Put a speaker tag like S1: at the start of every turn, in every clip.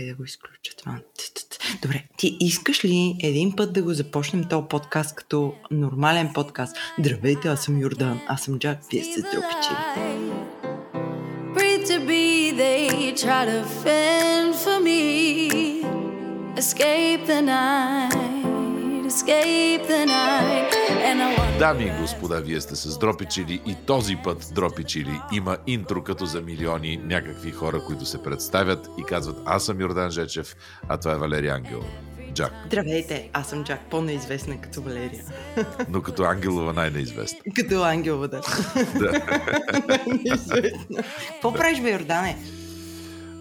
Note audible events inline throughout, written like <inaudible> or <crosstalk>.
S1: Чакай да го изключа това. Добре, ти искаш ли един път да го започнем този подкаст като нормален подкаст? Здравейте, аз съм Йордан, аз съм Джак, вие сте Дропичи. Escape the night, escape the night. Дами и господа, вие сте с Дропичили и този път Дропичили има интро като за милиони някакви хора, които се представят и казват аз съм Йордан Жечев, а това е Валерия Ангел. Джак. Здравейте, аз съм Джак, по-неизвестна като Валерия.
S2: Но като Ангелова най-неизвестна.
S1: Като Ангелова, да. да. <laughs> Какво правиш, бе, Йордане?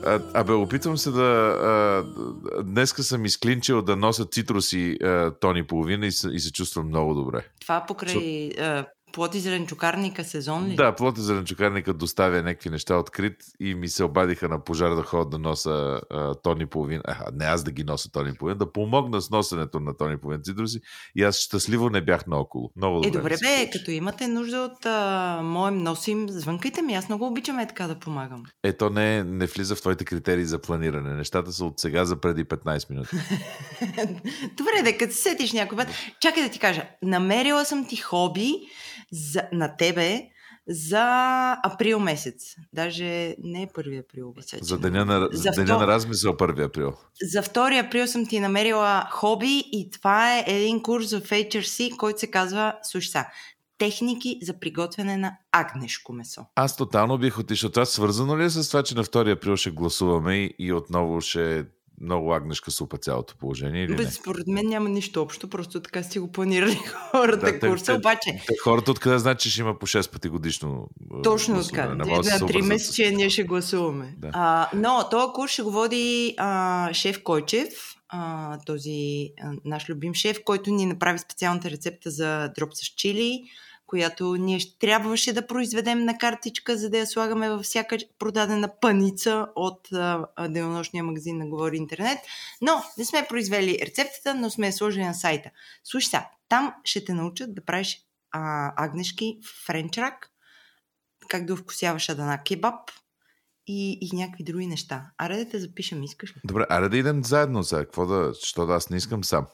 S2: А, абе, опитвам се да... А, днеска съм изклинчил да нося цитруси а, тони половина и се, и се чувствам много добре.
S1: Това покрай а, Плод и зеленчукарника сезон ли?
S2: Да, плод и зеленчукарника доставя някакви неща открит и ми се обадиха на пожар да ходя да носа а, тони половина. А, не аз да ги нося тони половина, да помогна с носенето на тони половина цитруси и аз щастливо не бях наоколо. Много.
S1: Е, добре, бе, като имате нужда от а, моем носим, звънкайте ми, аз много обичам е така да помагам.
S2: Ето не, не влиза в твоите критерии за планиране. Нещата са от сега за преди 15 минути. <laughs>
S1: добре, да като сетиш някой път. Чакай да ти кажа, намерила съм ти хоби, за, на тебе за април месец. Даже не е 1 април.
S2: Месец. За деня на, за деня втор... на размисъл 1 април.
S1: За 2 април съм ти намерила хоби и това е един курс в HRC, който се казва, слушай са, техники за приготвяне на агнешко месо.
S2: Аз тотално бих отишъл. Това свързано ли е с това, че на 2 април ще гласуваме и отново ще много агнешка супа цялото положение. Или
S1: Бе, не? Според мен няма нищо общо, просто така си го планирали <laughs> хората да, курса, те, обаче...
S2: Те, хората откъде знаят, че ще има по 6 пъти годишно
S1: Точно така. На 3 месече ние ще гласуваме. Да. А, но този курс ще го води а, шеф Койчев, а, този а, наш любим шеф, който ни направи специалната рецепта за дроп с чили която ние трябваше да произведем на картичка, за да я слагаме във всяка продадена паница от денонощния магазин на Говори Интернет. Но не сме произвели рецептата, но сме я сложили на сайта. Слушай сега, там ще те научат да правиш а, агнешки френчрак, как да вкусяваш адана кебаб, и, и някакви други неща. Аре да те запишем, искаш ли?
S2: Добре, аре да идем заедно сега. Какво да, що да аз не искам сам.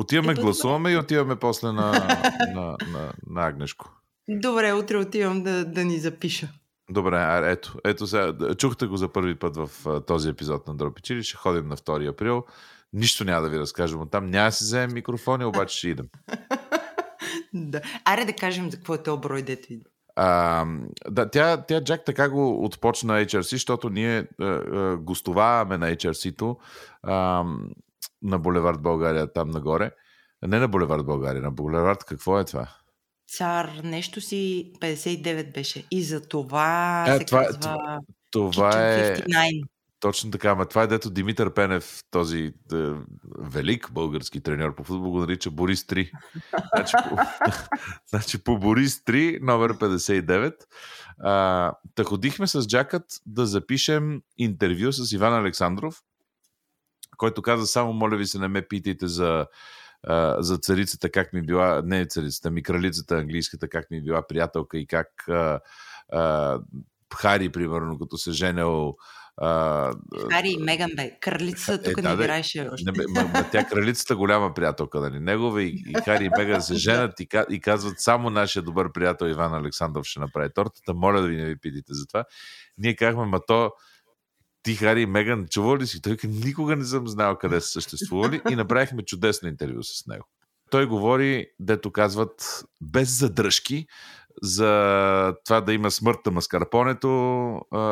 S2: Отиваме, Ето, гласуваме и отиваме после на, <laughs> на, на, на Агнешко.
S1: Добре, утре отивам да, да ни запиша.
S2: Добре, ето, ето сега, чухте го за първи път в този епизод на Дропичили, ще ходим на 2 април. Нищо няма да ви разкажем от там. Няма да си вземем микрофони, обаче ще идем. <laughs>
S1: да. Аре да кажем за какво е този брой, дето идва.
S2: А, да, тя, тя Джак така го отпочна HRC, защото ние а, а, гостуваваме на HRC-то. А, на Булевард България, там нагоре. Не на Булевард България, на Булевард какво е това?
S1: Цар, нещо си 59 беше. И за това е, се това, казва... Това,
S2: това е... 59. Точно така, ама това е дето Димитър Пенев, този е, велик български треньор по футбол, го нарича Борис 3. <laughs> значи, по, <laughs> значи по Борис 3, номер 59. А, та ходихме с Джакът да запишем интервю с Иван Александров, който каза само, моля ви се, не ме питайте за, а, за царицата, как ми била, не царицата, ми кралицата английската, как ми била приятелка и как а, а, Хари, примерно, като се женил
S1: Uh, Хари и Меган бе. Кралицата тук е, да, не играеше още. Не,
S2: ма, ма, тя кралицата голяма приятелка, нали? Негова и, и Хари и Меган се <laughs> женят и, и казват само нашия добър приятел Иван Александров ще направи тортата. Моля да ви не ви питите за това. Ние казахме, ма то ти, Хари и Меган, чувал ли си? Той никога не съм знал къде са съществували и направихме чудесно интервю с него. Той говори, дето казват, без задръжки, за това да има смърт на маскарпонето,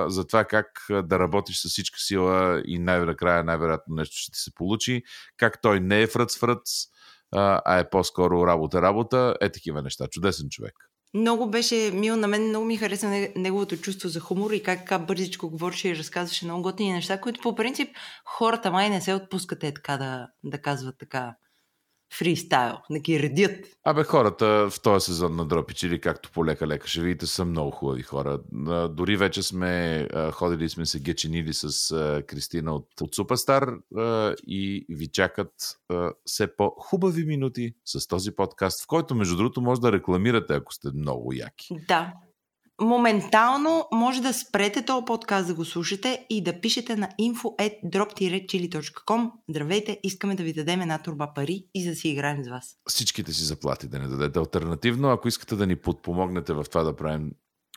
S2: за това как да работиш с всичка сила и най-накрая най-вероятно нещо ще ти се получи, как той не е фръц-фръц, а е по-скоро работа-работа, е такива неща. Чудесен човек.
S1: Много беше мил, на мен много ми хареса неговото чувство за хумор и как, как бързичко говореше и разказваше много готини неща, които по принцип хората май не се отпускат е така да, да казват така фристайл, да ги редят.
S2: Абе, хората в този сезон на Дропич или както по лека-лека ще видите, са много хубави хора. Дори вече сме ходили сме се геченили с Кристина от, от Супастар и ви чакат все по-хубави минути с този подкаст, в който, между другото, може да рекламирате, ако сте много яки.
S1: Да. Моментално може да спрете този подкаст да го слушате и да пишете на info.drop-chili.com Здравейте, искаме да ви дадем една турба пари и да си играем с вас.
S2: Всичките си заплати да не дадете. Альтернативно, ако искате да ни подпомогнете в това да правим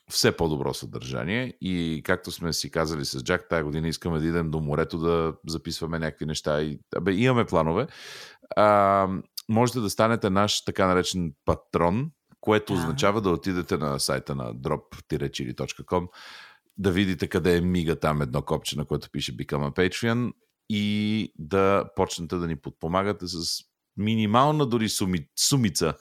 S2: все по-добро съдържание и както сме си казали с Джак, тази година искаме да идем до морето да записваме някакви неща и абе, имаме планове. А, можете да станете наш така наречен патрон, което означава да отидете на сайта на drop-chili.com, да видите къде е мига там едно копче, на което пише Become a Patreon и да почнете да ни подпомагате с минимална дори суми, сумица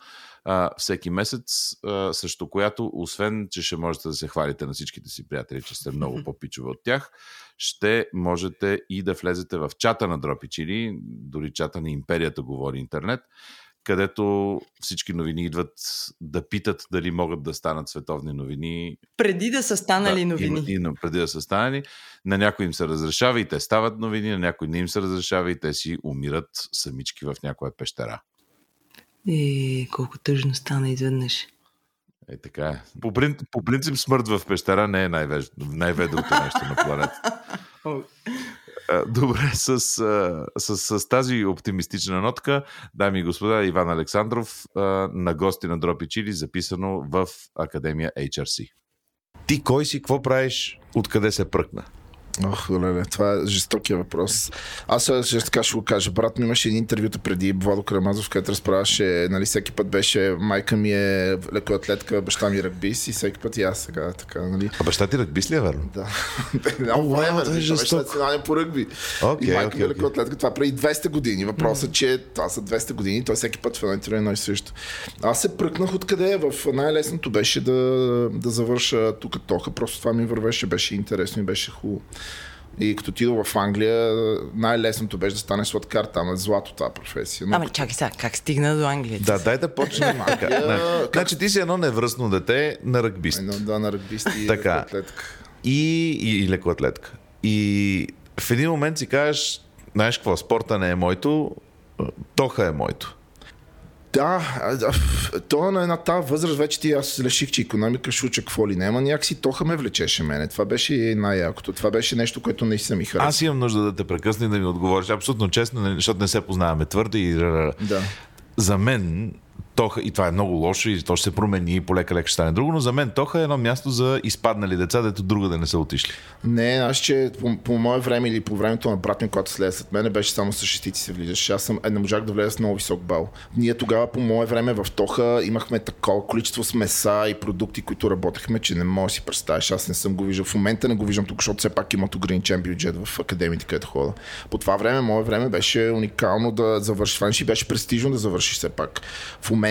S2: а, всеки месец, а, срещу която, освен, че ще можете да се хвалите на всичките си приятели, че сте много <laughs> по-пичове от тях, ще можете и да влезете в чата на Дропичили, дори чата на Империята говори интернет, където всички новини идват да питат дали могат да станат световни новини.
S1: Преди да са станали да, новини.
S2: И, и, преди да са станали. На някои им се разрешава и те стават новини, на някои не им се разрешава и те си умират самички в някоя пещера.
S1: И колко тъжно стана изведнъж.
S2: Е, така е. По, принцип, по принцип смърт в пещера не е най-ведрото нещо на планета. <laughs> Добре, с, с, с, с тази оптимистична нотка, дами и господа, Иван Александров на гости на Дропи Чили, записано в Академия HRC. Ти кой си, какво правиш, откъде се пръкна?
S3: Ох, леле, това е жестокия въпрос. Аз ще така ще го кажа. Брат ми имаше един интервюта преди Владо Карамазов, където разправяше, нали, всеки път беше майка ми е лекоатлетка, баща ми е ръгбист и всеки път и аз сега така, нали.
S2: А баща ти ръгбист ли е верно? <laughs>
S3: Да. Много време, това е жестоко. по ръгби.
S2: Okay,
S3: и майка okay, ми е лекоатлетка. Това преди 200 години. Въпросът, mm. че това са 200 години, той всеки път в едно интервю едно и също. Аз се пръкнах откъде в най-лесното беше да, да завърша тук тоха. Просто това ми вървеше, беше интересно и беше хубаво. И като отидох в Англия, най-лесното беше да стане сладкар, там е злато тази професия.
S1: Но... Ама чакай сега, как стигна до Англия?
S2: Да, дай да почнем. <laughs> значи ти си едно невръстно дете на ръгбист.
S3: Едно, да, на ръгбист и така. лекоатлетка.
S2: И, и, и лекоатлетка. И в един момент си кажеш, знаеш какво, спорта не е моето, тоха е моето.
S3: Да, то е на една тази възраст вече ти аз реших, че економика ще уча какво ли няма. Някакси тоха ме влечеше мене. Това беше най-якото. Това беше нещо, което наистина ми хареса.
S2: Аз имам нужда да те прекъсна и да ми отговориш абсолютно честно, защото не се познаваме твърде и...
S3: Да.
S2: За мен Тоха, и това е много лошо и то ще се промени и полека-лека ще стане друго, но за мен Тоха е едно място за изпаднали деца, дето друга да не са отишли.
S3: Не, аз че по, по мое време или по времето на брат ми, когато слезе след мен, беше само с шестици се влизаш. Аз съм, е, не можах да влеза с много висок бал. Ние тогава по мое време в Тоха имахме такова количество с меса и продукти, които работехме, че не мога да си представиш. Аз не съм го виждал. В момента не го виждам тук, защото все пак имат ограничен бюджет в академиите, където хода. По това време, мое време беше уникално да завършиш. Това беше престижно да завършиш все пак. В момента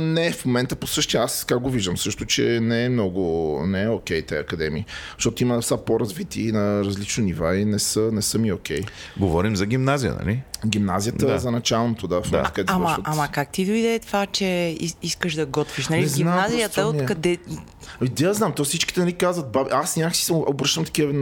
S3: не, в момента по същия аз как го виждам също, че не е много, не е окей okay, те академии, защото има са по-развити на различни нива и не са, не са ми окей. Okay.
S2: Говорим за гимназия, нали?
S3: Гимназията да. за началното, да. В
S1: да. ама, ама как ти дойде това, че искаш да готвиш? Нали? Не знам, гимназията откъде...
S3: Ами, да, знам, то всичките ни казват, баби, аз някакси се обръщам такива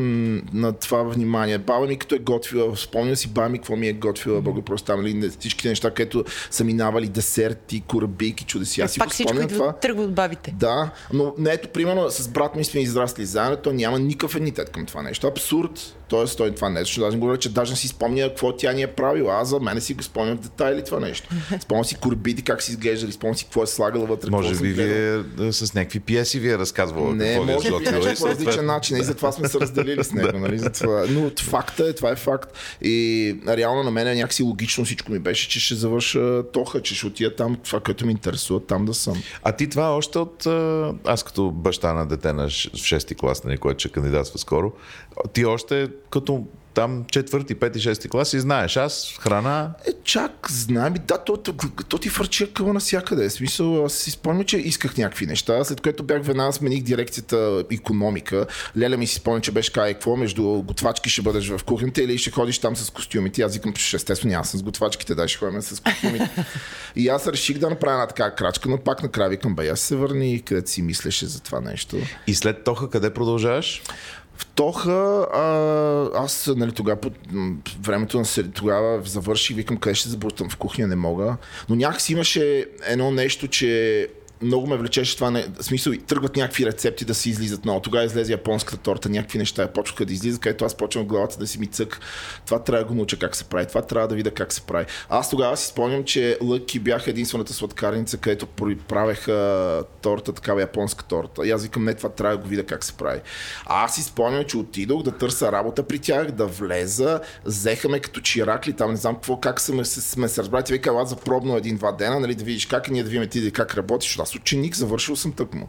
S3: на това внимание. Баба ми като е готвила, спомня си баба ми какво ми е готвила, mm-hmm. просто нали, всичките неща, където са минавали десерти, корабийки, чудеси. Аз си
S1: Пак всичко това. тръгва от бабите.
S3: Да, но не ето, примерно, с брат ми сме израсли заедно, то няма никакъв енитет към това нещо. Абсурд. Тоест, той това нещо, даже говоря, че даже не си спомня какво тя ни е правила. Аз за мен си го спомням в детайли това нещо. <laughs> Спомням си корбите, как си изглеждали, спомням си какво е слагала вътре.
S2: Може би вие с някакви пиеси ви е разказвала.
S3: Не, какво може би е по различен начин. И затова сме се разделили с него. <laughs> нали, затова. Но факта е, това е факт. И реално на мен е някакси логично всичко ми беше, че ще завърша тоха, че ще отида там, това, което ми интересува, там да съм.
S2: А ти това още от... Аз като баща на дете на 6-ти клас, нали, който ще кандидатства скоро, ти още като там четвърти, пети, шести клас и знаеш, аз храна...
S3: Е, чак, знам да, то, то, то ти фърчи къла навсякъде. В смисъл, аз си спомня, че исках някакви неща, след което бях веднага смених дирекцията економика. Леля ми си спомня, че беше кай, какво между готвачки ще бъдеш в кухнята или ще ходиш там с костюмите. Аз викам, че естествено няма с готвачките, да ще ходим с костюмите. и аз реших да направя една така крачка, но пак накрая викам, бе, аз се върни, където си мислеше за това нещо.
S2: И след тоха къде продължаваш?
S3: В Тоха, а, аз нали, тогава, по времето на тогава завърших, викам къде ще забутам в кухня, не мога. Но някакси имаше едно нещо, че много ме влечеше това. Не, в смисъл, тръгват някакви рецепти да си излизат много. Тогава излезе японската торта, някакви неща почнаха да излизат, където аз почвам в главата да си ми цък. Това трябва да го науча как се прави, това трябва да видя как се прави. Аз тогава си спомням, че Лъки бях единствената сладкарница, където правеха торта, такава японска торта. И аз викам, не, това трябва да го видя как се прави. А аз си спомням, че отидох да търся работа при тях, да влеза, взеха ме като чиракли, там не знам какво, как сме, сме се разбрали. Вика, аз за пробно един-два дена, нали, да видиш как и ние да видим ти как работиш аз ученик, завършил съм тъкмо.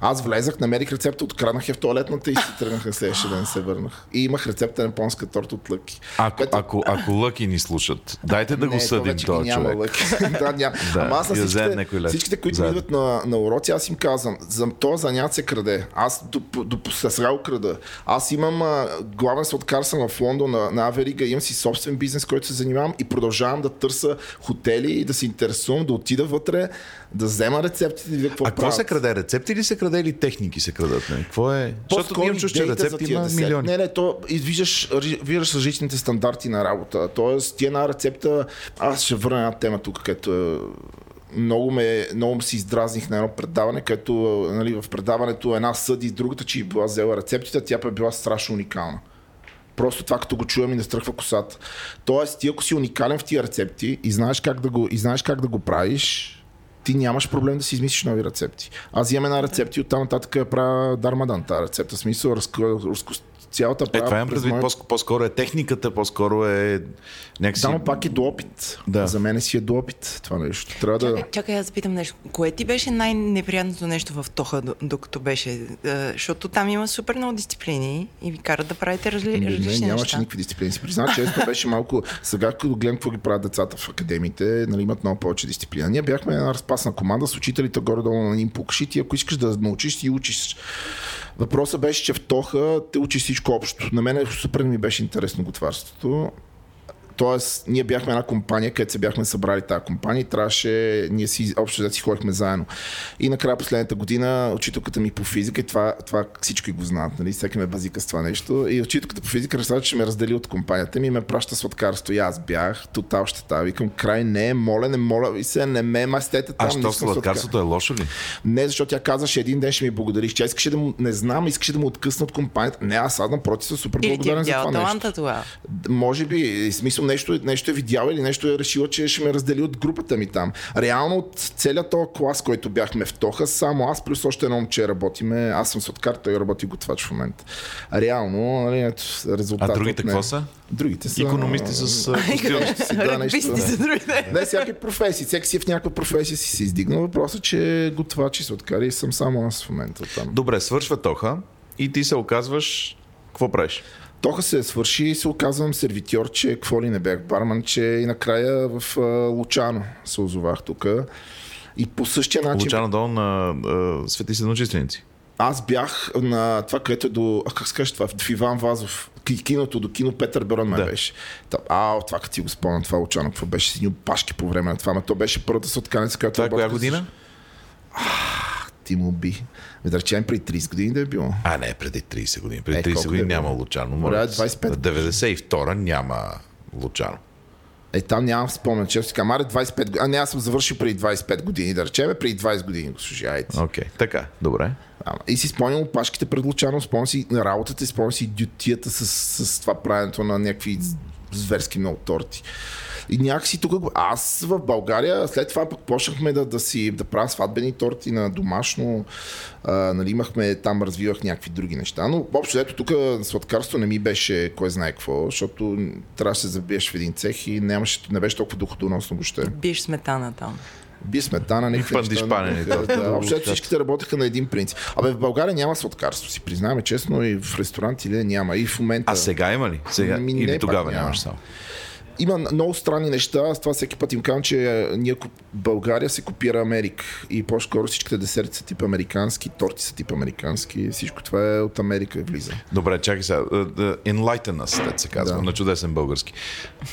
S3: Аз влезах, намерих рецепта, откраднах я в туалетната и си тръгнах на следващия ден се върнах. И имах рецепта на японска торта от Лъки.
S2: Ако, което... ако, ако Лъки ни слушат, дайте да <laughs> го не, съдим този човек. Лъки. <laughs>
S3: да, няма. <laughs> да, Ама аз на всичките, всичките, които Заед. идват на, на уроци, аз им казвам, за този занят се краде. Аз до, до, до сега крада. Аз имам а, главен сладкар съм в Лондон на, на Аверига, имам си собствен бизнес, който се занимавам и продължавам да търся хотели и да се интересувам, да отида вътре, да взема рецептите и да какво
S2: А какво се краде? Рецепти ли се краде или техники се крадат? Не? Какво е?
S3: Защото имам чуш, че рецепти има милиони. Не, не, то виждаш, виждаш различните стандарти на работа. Тоест, ти една рецепта, аз ще върна една тема тук, където е, много, ме, много си издразних на едно предаване, където нали, в предаването една съди, другата, че била взела рецептите, тя е била страшно уникална. Просто това като го чуем и не стръхва косата. Тоест, ти ако си уникален в тия рецепти и знаеш как да го, и знаеш как да го правиш, ти нямаш проблем да си измислиш нови рецепти. Аз имам една рецепта и оттам нататък я правя Дармадан, тази рецепта. Смисъл, цялата
S2: е, това имам предвид, моят... по-скоро е техниката, по-скоро е
S3: някакси... Само пак е до опит. Да. За мен си е до опит това нещо. Трябва
S1: чакай, да... чакай, аз питам нещо. Кое ти беше най-неприятното нещо в Тоха, докато беше? Защото там има супер много дисциплини и ви карат да правите разли... не, различни не, нямаше
S3: нямаше
S1: неща.
S3: никакви дисциплини. Си признавам, често <laughs> беше малко... Сега, като гледам какво ги правят децата в академиите, нали, имат много повече дисциплина. Ние бяхме една разпасна команда с учителите горе-долу на им покши. Ти, ако искаш да научиш, ти учиш Въпросът беше, че в Тоха те учи всичко общо. На мен супер ми беше интересно готварството. Тоест, ние бяхме една компания, където се бяхме събрали тази компания и трябваше, ние си общо взето си ходихме заедно. И накрая последната година учителката ми по физика, и това, това всички го знаят, нали? всеки ме базика с това нещо. И учителката по физика разказа, че ме раздели от компанията ми и ме праща сладкарство. И аз бях тотал щета. Викам, край не, моля, не моля, и се не ме мастете там.
S2: А що сладкарството е лошо ли?
S3: Не, защото тя казаше един ден ще ми благодариш. Тя искаше да му, не знам, искаше да му откъсна от компанията. Не, аз аз напротив съм супер благодарен за това нещо. Това. Може би, смисъл нещо, нещо е видяла или нещо е решила, че ще ме раздели от групата ми там. Реално от целият този клас, който бяхме в Тоха, само аз плюс още едно момче работиме. Аз съм соткар, той работи готвач в момента. Реално, нали, резултат.
S2: А другите какво са?
S3: Другите са...
S2: Економисти с
S3: костюми. <laughs> да, нещо. Не, не всяки професии. Всеки си в някаква професия си се издигна. Въпросът е, че готвачи се откари и съм само аз в момента там.
S2: Добре, свършва Тоха и ти се оказваш какво правиш?
S3: Тоха се свърши и се оказвам сервитьор, че какво ли не бях барман, че и накрая в Лучано се озовах тук. И по същия начин...
S2: Лучано долу на uh, Свети Седмочисленици.
S3: Аз бях на това, което е до... А как скажеш това? В Иван Вазов. Киното до кино Петър Берон ме да. беше. А, това като ти го спомням, това Лучано, какво беше си пашки по време на това, но то беше първата сотканица, която...
S2: Това е коя година?
S3: ти му би. Да речем преди 30 години да е било.
S2: А, не, преди 30 години. Преди 30 е, години е няма Лучано. Моля, 25. 92 няма Лучано.
S3: Е, там нямам спомен, че си камаре 25 години. А не, аз съм завършил преди 25 години, да речем, преди 20 години го служайте.
S2: Окей, okay, така, добре.
S3: И си спомням опашките пред Лучано, спомням си работата, спомням си дютията с, с това правенето на някакви зверски много торти. И някакси тук, аз в България, след това пък почнахме да, да си да правя сватбени торти на домашно. А, нали, имахме, там развивах някакви други неща. Но общо ето тук сладкарство не ми беше кой знае какво, защото трябваше да се забиеш в един цех и нямаше, не беше толкова доходоносно въобще.
S1: Биеш сметана там
S3: би сметана, Пандишпане. <laughs> Да, да, общо всичките работеха на един принцип. Абе в България няма сладкарство, си признаваме честно, и в ресторант или няма. И в момента.
S2: А сега има ли? Сега? Ми, или тогава нямаш само?
S3: Има много странни неща. Аз това всеки път им казвам, че ние България се копира Америка. И по-скоро всичките десерти са тип американски, торти са тип американски. Всичко това е от Америка влиза.
S2: Добре, чакай сега. Enlighten us, се казва, да. на чудесен български.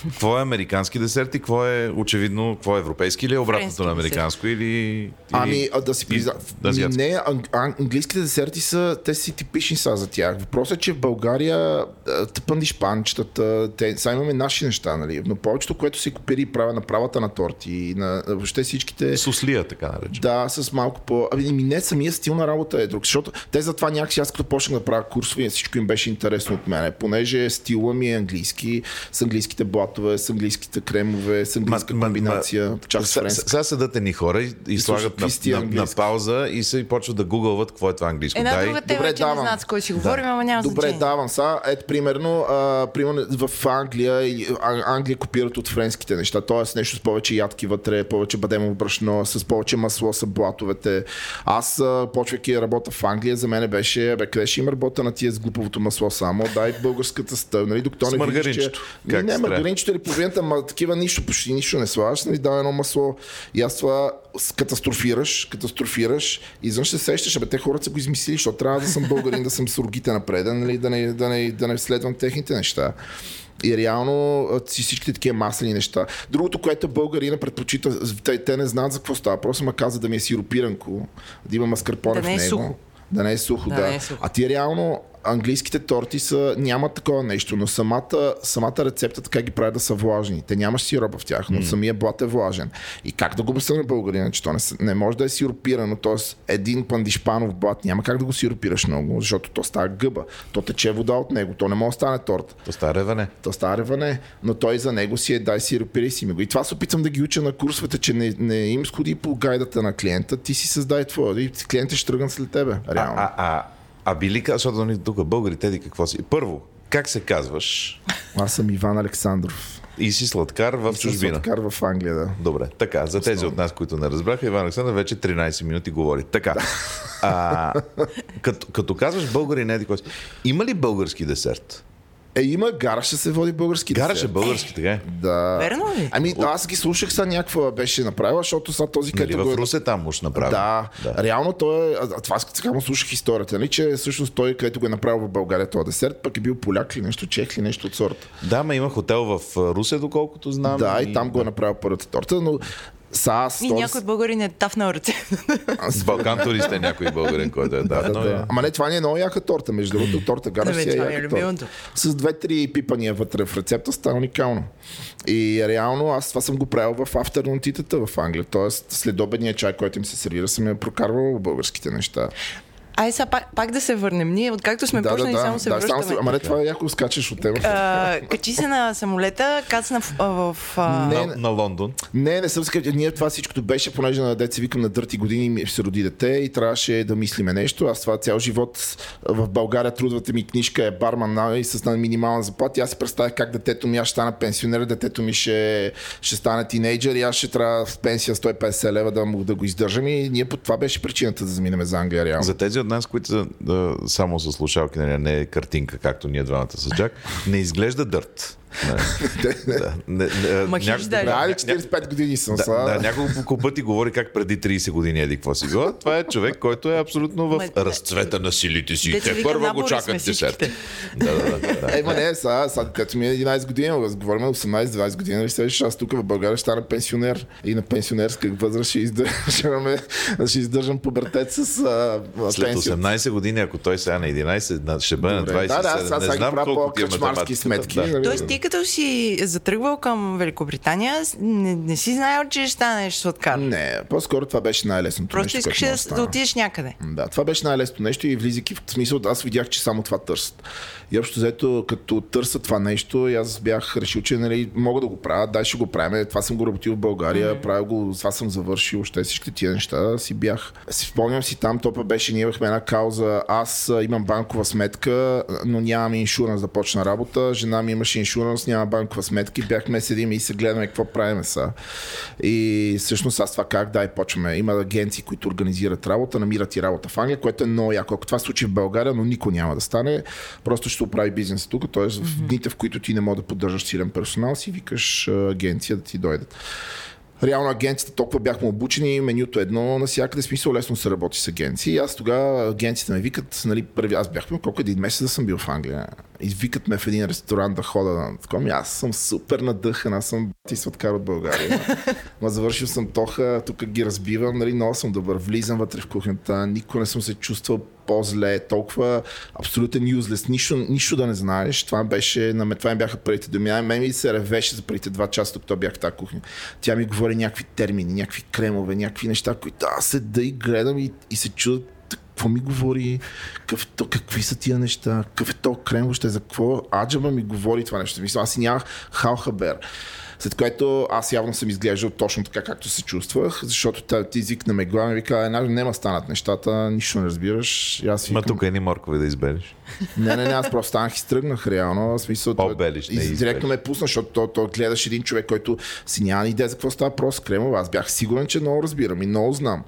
S2: Какво е американски десерт и какво е очевидно, какво е европейски или е обратното на американско? Или, или...
S3: Ами, а да си призна. Да, не, английските десерти са, те си типични са за тях. Въпросът е, че в България тъпанди шпанчетата, те, сега имаме наши неща, нали? Нали? но повечето, което се копира и правя на правата на торти и на въобще всичките...
S2: Суслия, така нарече.
S3: Да, с малко по... Ами не, самия стил на работа е друг, защото те затова някакси аз като почнах да правя курсове, всичко им беше интересно от мене, понеже стила ми е английски, с английските блатове, с английските кремове, с английска ма, комбинация. Ма,
S2: ма, сега седат едни хора и, и, и слагат на, на, на, пауза и се почват да гугълват какво е това английско.
S1: Една Дай... друга тема, Добре, че давам. не знаят с кой си говорим, да. ама няма
S3: Добре,
S1: значение.
S3: давам са. Ето, примерно, а, примерно в Англия, Англия копират от френските неща, т.е. нещо с повече ядки вътре, повече бадемово брашно, с повече масло са блатовете. Аз, почвайки да работя в Англия, за мен беше, бе, къде ще има работа на тия с глуповото масло само, дай българската стъв, нали, докато
S2: не видиш, че...
S3: Не, маргаринчето или половината, ма такива нищо, почти нищо не слагаш, нали, дай едно масло. И аз това катастрофираш, катастрофираш и извън ще се сещаш, бе, те хората са го измислили, защото трябва да съм българин, да съм с рогите напред, нали, да, не, да, не, да не следвам техните неща. И реално всичките такива маслени неща. Другото, което българина предпочита, те, те не знаят за какво става. Просто ма каза да ми е сиропиранко, да има маскарпоне
S1: да в него.
S3: Е
S1: сухо.
S3: Да не е сухо, да.
S1: да. Не е сухо.
S3: А ти реално английските торти са, нямат такова нещо, но самата, самата рецепта така ги прави да са влажни. Те нямаш сироп в тях, но mm. самия блат е влажен. И как да го обясня на българина, че то не, не може да е сиропирано, т.е. един пандишпанов блат няма как да го сиропираш много, защото то става гъба. То тече вода от него, то не може да стане торт.
S2: То става реване.
S3: То става реване, но той за него си е дай сиропирай си ми го. И това се опитвам да ги уча на курсовете, че не, не им сходи по гайдата на клиента, ти си създай твоя и клиентът ще тръгнат след тебе. Реално.
S2: А, а, а а били, защото нали, тук българите, еди какво си. Първо, как се казваш?
S3: Аз съм Иван Александров.
S2: И си сладкар в чужбина.
S3: Сладкар в Англия, да.
S2: Добре, така. За тези от нас, които не разбраха, Иван Александър вече 13 минути говори. Така. А, като, като казваш българин, еди какво си. Има ли български десерт?
S3: Е, има гараж, ще се води български.
S2: Гараж е български, така е.
S3: Да.
S1: Верно ли?
S3: Ами, аз ги слушах са някаква беше направила, защото са този
S2: където. Нали, в Русе там уж направи.
S3: Да, да. Реално той е. Това сега му слушах историята, нали, че всъщност той, където го е направил в България този десерт, пък е бил поляк ли нещо, чех ли нещо от сорта.
S2: Да, ма има хотел в Русе, доколкото знам.
S3: Да, и, и там го е направил първата торта, но САС.
S1: И някой българин е тафнал ръце.
S2: С Балкан турист е някой българин, който е да, да, да.
S3: Ама не, това не е много яка торта. Между другото, торта гара си е яка торта. С две-три пипания вътре в рецепта става уникално. И реално аз това съм го правил в afternoon титата в Англия. Тоест след обедния чай, който им се сервира, съм я прокарвал българските неща.
S1: Ай сега пак, пак да се върнем. Ние, откакто сме
S3: да,
S1: почнали,
S3: да, да,
S1: само се
S3: да,
S1: връщаме.
S3: Само, ама не, това е яко скачаш от теб.
S1: качи се на самолета, кацна в... в, в
S2: не, на, на, Лондон.
S3: Не, не съм скачал. Ние това всичкото беше, понеже на деца викам на дърти години ми се роди дете и трябваше да мислиме нещо. Аз това цял живот в България трудвата ми книжка е барман и с минимална заплата. Аз си представях как детето ми аз ще стана пенсионер, детето ми ще, ще стане тинейджър и аз ще трябва в пенсия 150 лева да, му, да го издържам. И ние по това беше причината да заминем за Англия реално.
S2: За тези от нас, които да, само с слушалки, нали, не е картинка, както ние двамата с Джак, не изглежда дърт.
S1: Не. Махиш да.
S3: Да, 45 години съм
S2: да, да, няколко пъти говори как преди 30 години еди какво си го. Това е човек, който е абсолютно в разцвета на силите си. Те първо го чакат десерт. Да, да, да.
S3: Ема не, сега, сега като ми е 11 години, говорим 18-20 години, нали сега аз тук в България ще стана пенсионер и на пенсионерска възраст ще издържам, ще издържам пубертет с
S2: След 18 години, ако той сега на 11, ще бъде на 20.
S3: Да, да, сега сега ги правя по-кръчмарски сметки.
S1: Тоест ти като си затръгвал към Великобритания, не, не си знаел, че ще станеш сладкар.
S3: Не, по-скоро това беше най-лесното
S1: Просто
S3: нещо.
S1: Просто искаш да, да отидеш някъде.
S3: Да, това беше най-лесното нещо и влизайки в смисъл, аз видях, че само това търсят. И общо взето, като търся това нещо, аз бях решил, че нали, мога да го правя, дай ще го правим. Това съм го работил в България, mm-hmm. правя го, това съм завършил, още всички тия неща си бях. Си спомням си там, топа беше, ние имахме една кауза, аз имам банкова сметка, но нямам иншуранс да почна работа, жена ми имаше иншуранс, няма банкова сметка и бяхме седим и се гледаме какво правим са. И всъщност аз това как да и почваме. Има агенции, които организират работа, намират и работа в Англия, което е много яко. Ако това случи в България, но никой няма да стане, просто ще оправи бизнеса тук. Т.е. в дните, в които ти не можеш да поддържаш силен персонал, си викаш агенция да ти дойдат реално агенцията толкова бяхме обучени, менюто едно, навсякъде смисъл лесно се работи с агенции. Аз тогава агенците ме викат, нали, първи, аз бях колко един месец да съм бил в Англия. И викат ме в един ресторант да хода на такова. Аз съм супер надъхан, аз съм ти сладкар от България. Ма завършил съм тоха, тук ги разбивам, нали, много съм добър. Влизам вътре в кухнята, никога не съм се чувствал по-зле, толкова абсолютен юзлес, нищо, нищо да не знаеш. Това беше, на мен, това ми бяха първите думи. Мен ми се ревеше за първите два часа, докато бях в тази кухня. Тя ми говори някакви термини, някакви кремове, някакви неща, които аз седа и гледам и, и се чудя какво ми говори, какъв, то, какви са тия неща, какъв е то крем въобще, за какво аджаба ми говори това нещо. Мисля, аз си нямах халхабер. След което аз явно съм изглеждал точно така, както се чувствах, защото тази език на мегла ми вика, една няма станат нещата, нищо не разбираш. И аз
S2: викам... Ма тук едни моркови да избереш.
S3: Не, не, не, аз просто станах и стръгнах реално. В смисъл,
S2: По-белиш,
S3: и директно ме пусна, защото то, то, гледаш един човек, който си няма идея за какво става просто кремова. Аз бях сигурен, че много разбирам и много знам.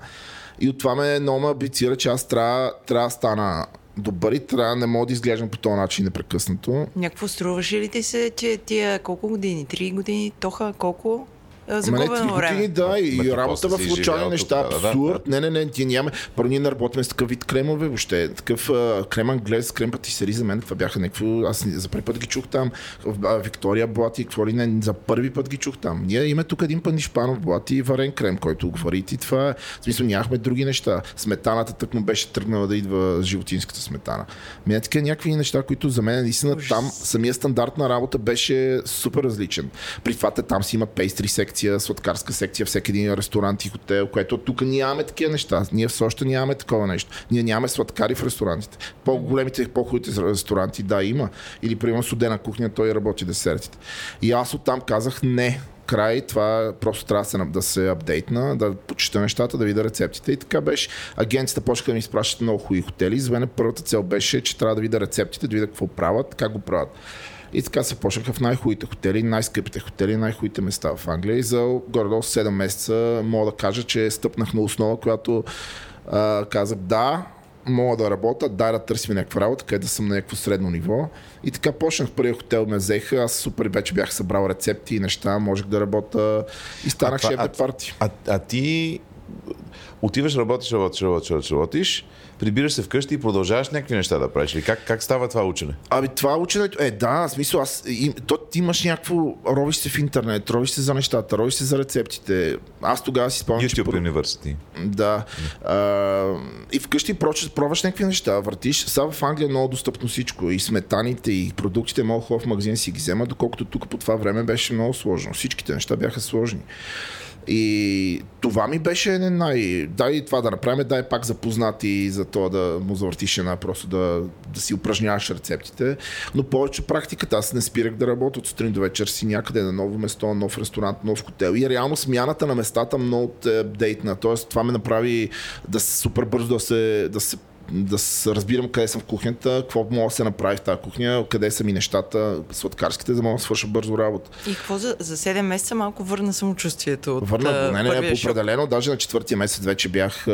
S3: И от това ме много ме абицира, че аз трябва, трябва да стана добър и трябва не мога да изглеждам по този начин непрекъснато.
S1: Някакво струваше ли ти се, че тия колко години? Три години? Тоха колко? Загубено
S3: време. Години, да, и Ма работа в случайни неща, абсурд. Да, да. Не, не, не, ти нямаме. Първо ние не работим с такъв вид кремове, въобще. Такъв а, крем англес, крем патисери за мен, това бяха някакво. Аз за първи път ги чух там. В Виктория Блати, какво ли не, за първи път ги чух там. Ние имаме тук един път Шпанов Блати и варен крем, който говори и това. В смисъл нямахме други неща. Сметаната тък му беше тръгнала да идва животинската сметана. Ми така някакви неща, които за мен наистина там самия стандарт на работа беше супер различен. При това там си има пейстри секция секция, сладкарска секция, всеки един ресторант и хотел, което тук нямаме такива неща. Ние все още нямаме такова нещо. Ние нямаме сладкари в ресторантите. По-големите, по-хубавите ресторанти, да, има. Или, примерно, студена кухня, той работи десертите. И аз оттам казах не, край, това просто трябва да се, да се апдейтна, да почита нещата, да видя рецептите. И така беше. Агенцията почнаха да ми изпращат много хубави хотели. За мен първата цел беше, че трябва да видя рецептите, да видя какво правят, как го правят. И така се почнаха в най-хубавите хотели, най-скъпите хотели, най-хубавите места в Англия. И за горе-долу 7 месеца мога да кажа, че стъпнах на основа, която а, казах да, мога да работя, дай да търсим някаква работа, къде да съм на някакво средно ниво. И така почнах първия хотел ме взеха, аз супер вече бях събрал рецепти и неща, можех да работя и станах шеф парти.
S2: А, а, ти отиваш, работиш, работиш, работиш, работиш, работиш прибираш се вкъщи и продължаваш някакви неща да правиш. Ли? Как, как става това учене?
S3: Ами това ученето, е да, в смисъл, аз, и, то, ти имаш някакво, ровиш се в интернет, ровиш се за нещата, ровиш се за рецептите. Аз тогава си спомням,
S2: YouTube че... University.
S3: Да. А, и вкъщи прочеш, пробваш някакви неща, въртиш. Сега в Англия е много достъпно всичко. И сметаните, и продуктите много хубав магазин си ги взема, доколкото тук по това време беше много сложно. Всичките неща бяха сложни. И това ми беше най... Дай това да направим, дай пак запознати за това да му завъртиш една, просто да, да си упражняваш рецептите. Но повече практиката, аз не спирах да работя от сутрин до вечер си някъде на ново место, нов ресторант, нов хотел. И реално смяната на местата много дейтна. Тоест това ме направи да супер бързо да се, да се да разбирам къде съм в кухнята, какво мога да се направи в тази кухня, къде са ми нещата, сладкарските, за да мога да свърша бързо работа.
S1: И какво за, за 7 месеца малко върна самочувствието?
S3: От, върна не, не, не, определено. Даже на четвъртия месец вече бях,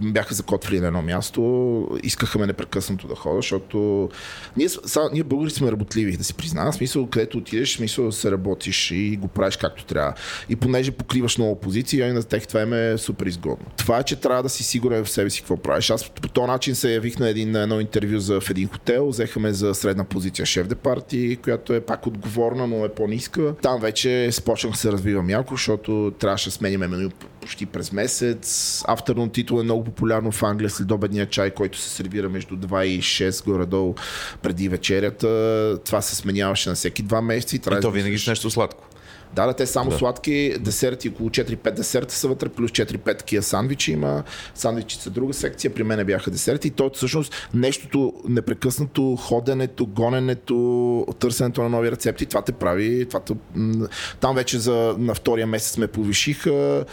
S3: бяха закотвили на едно място, искаха ме непрекъснато да ходя, защото ние, са, ние българи сме работливи, да си призна. Смисъл, където отидеш, смисъл да се работиш и го правиш както трябва. И понеже покриваш много позиции, и на тех това е супер изгодно. Това е, че трябва да си сигурен в себе си какво правиш. Аз по този начин се явих на, един, на едно интервю за, в един хотел. Взеха ме за средна позиция шеф де парти, която е пак отговорна, но е по-ниска. Там вече започнах да се развивам малко, защото трябваше да сменим меню почти през месец. Afternoon титул е много популярно в Англия след обедния чай, който се сервира между 2 и 6 горе-долу преди вечерята. Това се сменяваше на всеки два месеца.
S2: И, и то винаги с нещо сладко.
S3: Да, да, те само да. сладки десерти, около 4-5 десерта са вътре, плюс 4-5 такива сандвичи има. Сандвичи са друга секция, при мен бяха десерти. И то всъщност нещото непрекъснато, ходенето, гоненето, търсенето на нови рецепти, това те прави. Това те... Там вече за, на втория месец ме повишиха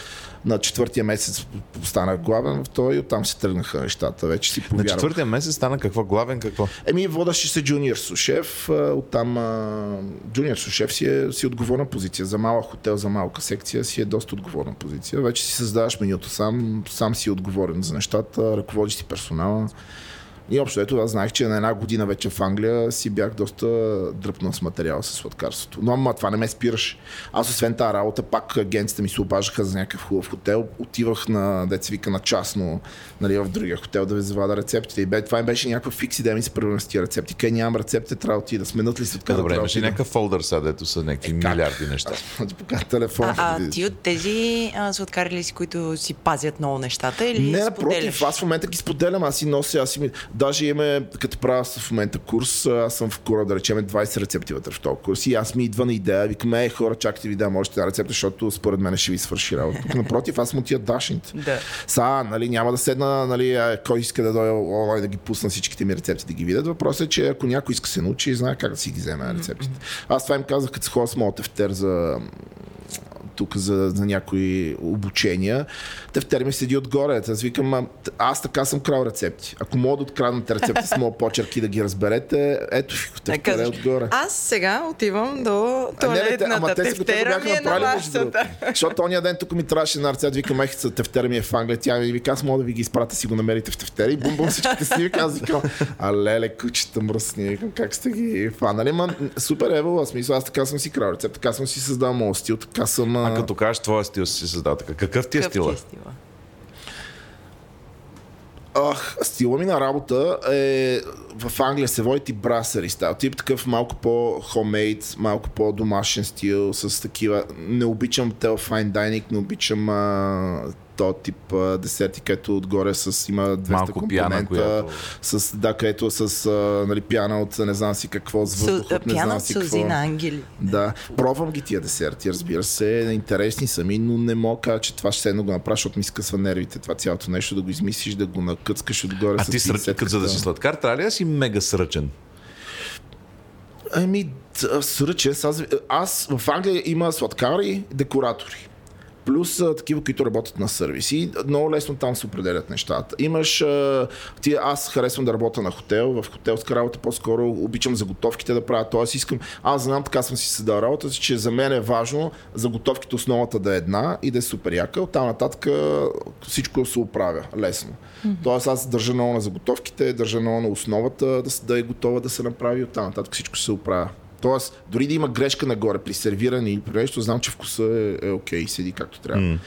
S3: на четвъртия месец станах главен в той и оттам се тръгнаха нещата. Вече си повярвах.
S2: На четвъртия месец стана какво? Главен какво?
S3: Еми, водаше се джуниор сушеф. Оттам джуниор сушеф си е си отговорна позиция. За малък хотел, за малка секция си е доста отговорна позиция. Вече си създаваш менюто сам, сам си отговорен за нещата, ръководиш си персонала. И общо ето аз знаех, че на една година вече в Англия си бях доста дръпнал с материала с сладкарството. Но ама това не ме спираше. Аз освен тази работа, пак агенците ми се обажаха за някакъв хубав хотел. Отивах на децевика на частно нали, в другия хотел да ви завада рецептите. И бе, това им беше някаква фикс идея ми се превърна с тия рецепти. Къде нямам рецепти, трябва да да сменят ли
S2: така. Добре, имаш някакъв фолдър сега, дето са някакви е, милиарди неща.
S3: Аз, телефон. А,
S1: а ти от тези сладкари ли си, които си пазят много нещата или
S3: Не, напротив, аз в момента ги споделям, аз си нося, аз си ми... Даже имаме, като правя в момента курс, аз съм в кура, да речем 20 рецепти вътре в този курс и аз ми идва на идея, викам, е, хора, чакайте ви дам още една рецепта, защото според мен ще ви свърши работа. Напротив, аз му тия дашните.
S1: Да.
S3: Са, нали, няма да седна, нали, кой иска да дойде онлайн да ги пусна всичките ми рецепти да ги видят. Въпросът е, че ако някой иска се научи, знае как да си ги вземе рецептите. Аз това им казах, като ходя с моят тефтер за тук за, за някои обучения. Тефтер ми седи отгоре. Аз викам, аз така съм крал рецепти. Ако мога да откраднете рецепти с моят почерк и да ги разберете, ето ви, тефтер е отгоре.
S1: Аз сега отивам до туалетната ама те, тефтера ми е на вашата.
S3: Защото ония ден тук ми трябваше на рецепт, викам, ех, тефтера ми е в Англия. Тя ми вика, аз мога да ви ги изпратя, си го намерите в тефтера. И бум бум всичките си аз викам, а леле, кучета мръсни, как сте ги фанали. Ма, супер ево, смисъл, аз така съм си крал рецепт, така съм си създал моят стил, така съм
S2: а като кажеш твоя стил си създал така, какъв ти е стила? Ти е стила?
S3: Ах, стила ми на работа е в Англия се води и брасери стайл. Тип такъв малко по-хомейд, малко по-домашен стил, с такива. Не обичам тел fine dining, не обичам а, то тип а, десерти, където отгоре с, има 200 Малко компонента, пяна, която... с, да, където с а, нали, пяна от не знам си какво, с въздух от не знам си какво.
S1: на ангели.
S3: Да, пробвам ги тия десерти, разбира се, интересни са ми, но не мога кажа, че това ще едно го направя, защото ми скъсва нервите, това цялото нещо, да го измислиш, да го накъцкаш отгоре.
S2: А ти сръчен, за да си сладкар, трябва ли да си мега сръчен?
S3: Ами, сръчен. Аз, аз в Англия има сладкари, декоратори плюс а, такива, които работят на сервиси. Много лесно там се определят нещата. Имаш, а, ти, аз харесвам да работя на хотел, в хотелска работа по-скоро обичам заготовките да правя, т.е. искам, аз знам, така съм си създал работа, че за мен е важно заготовките основата да е една и да е супер яка, оттам нататък всичко се оправя лесно. Mm-hmm. Тоест аз държа много на заготовките, държа много на основата да, да е готова да се направи, оттам нататък всичко се оправя. Тоест, дори да има грешка нагоре при сервиране или при нещо, знам, че вкуса е, е окей, седи както трябва. Mm.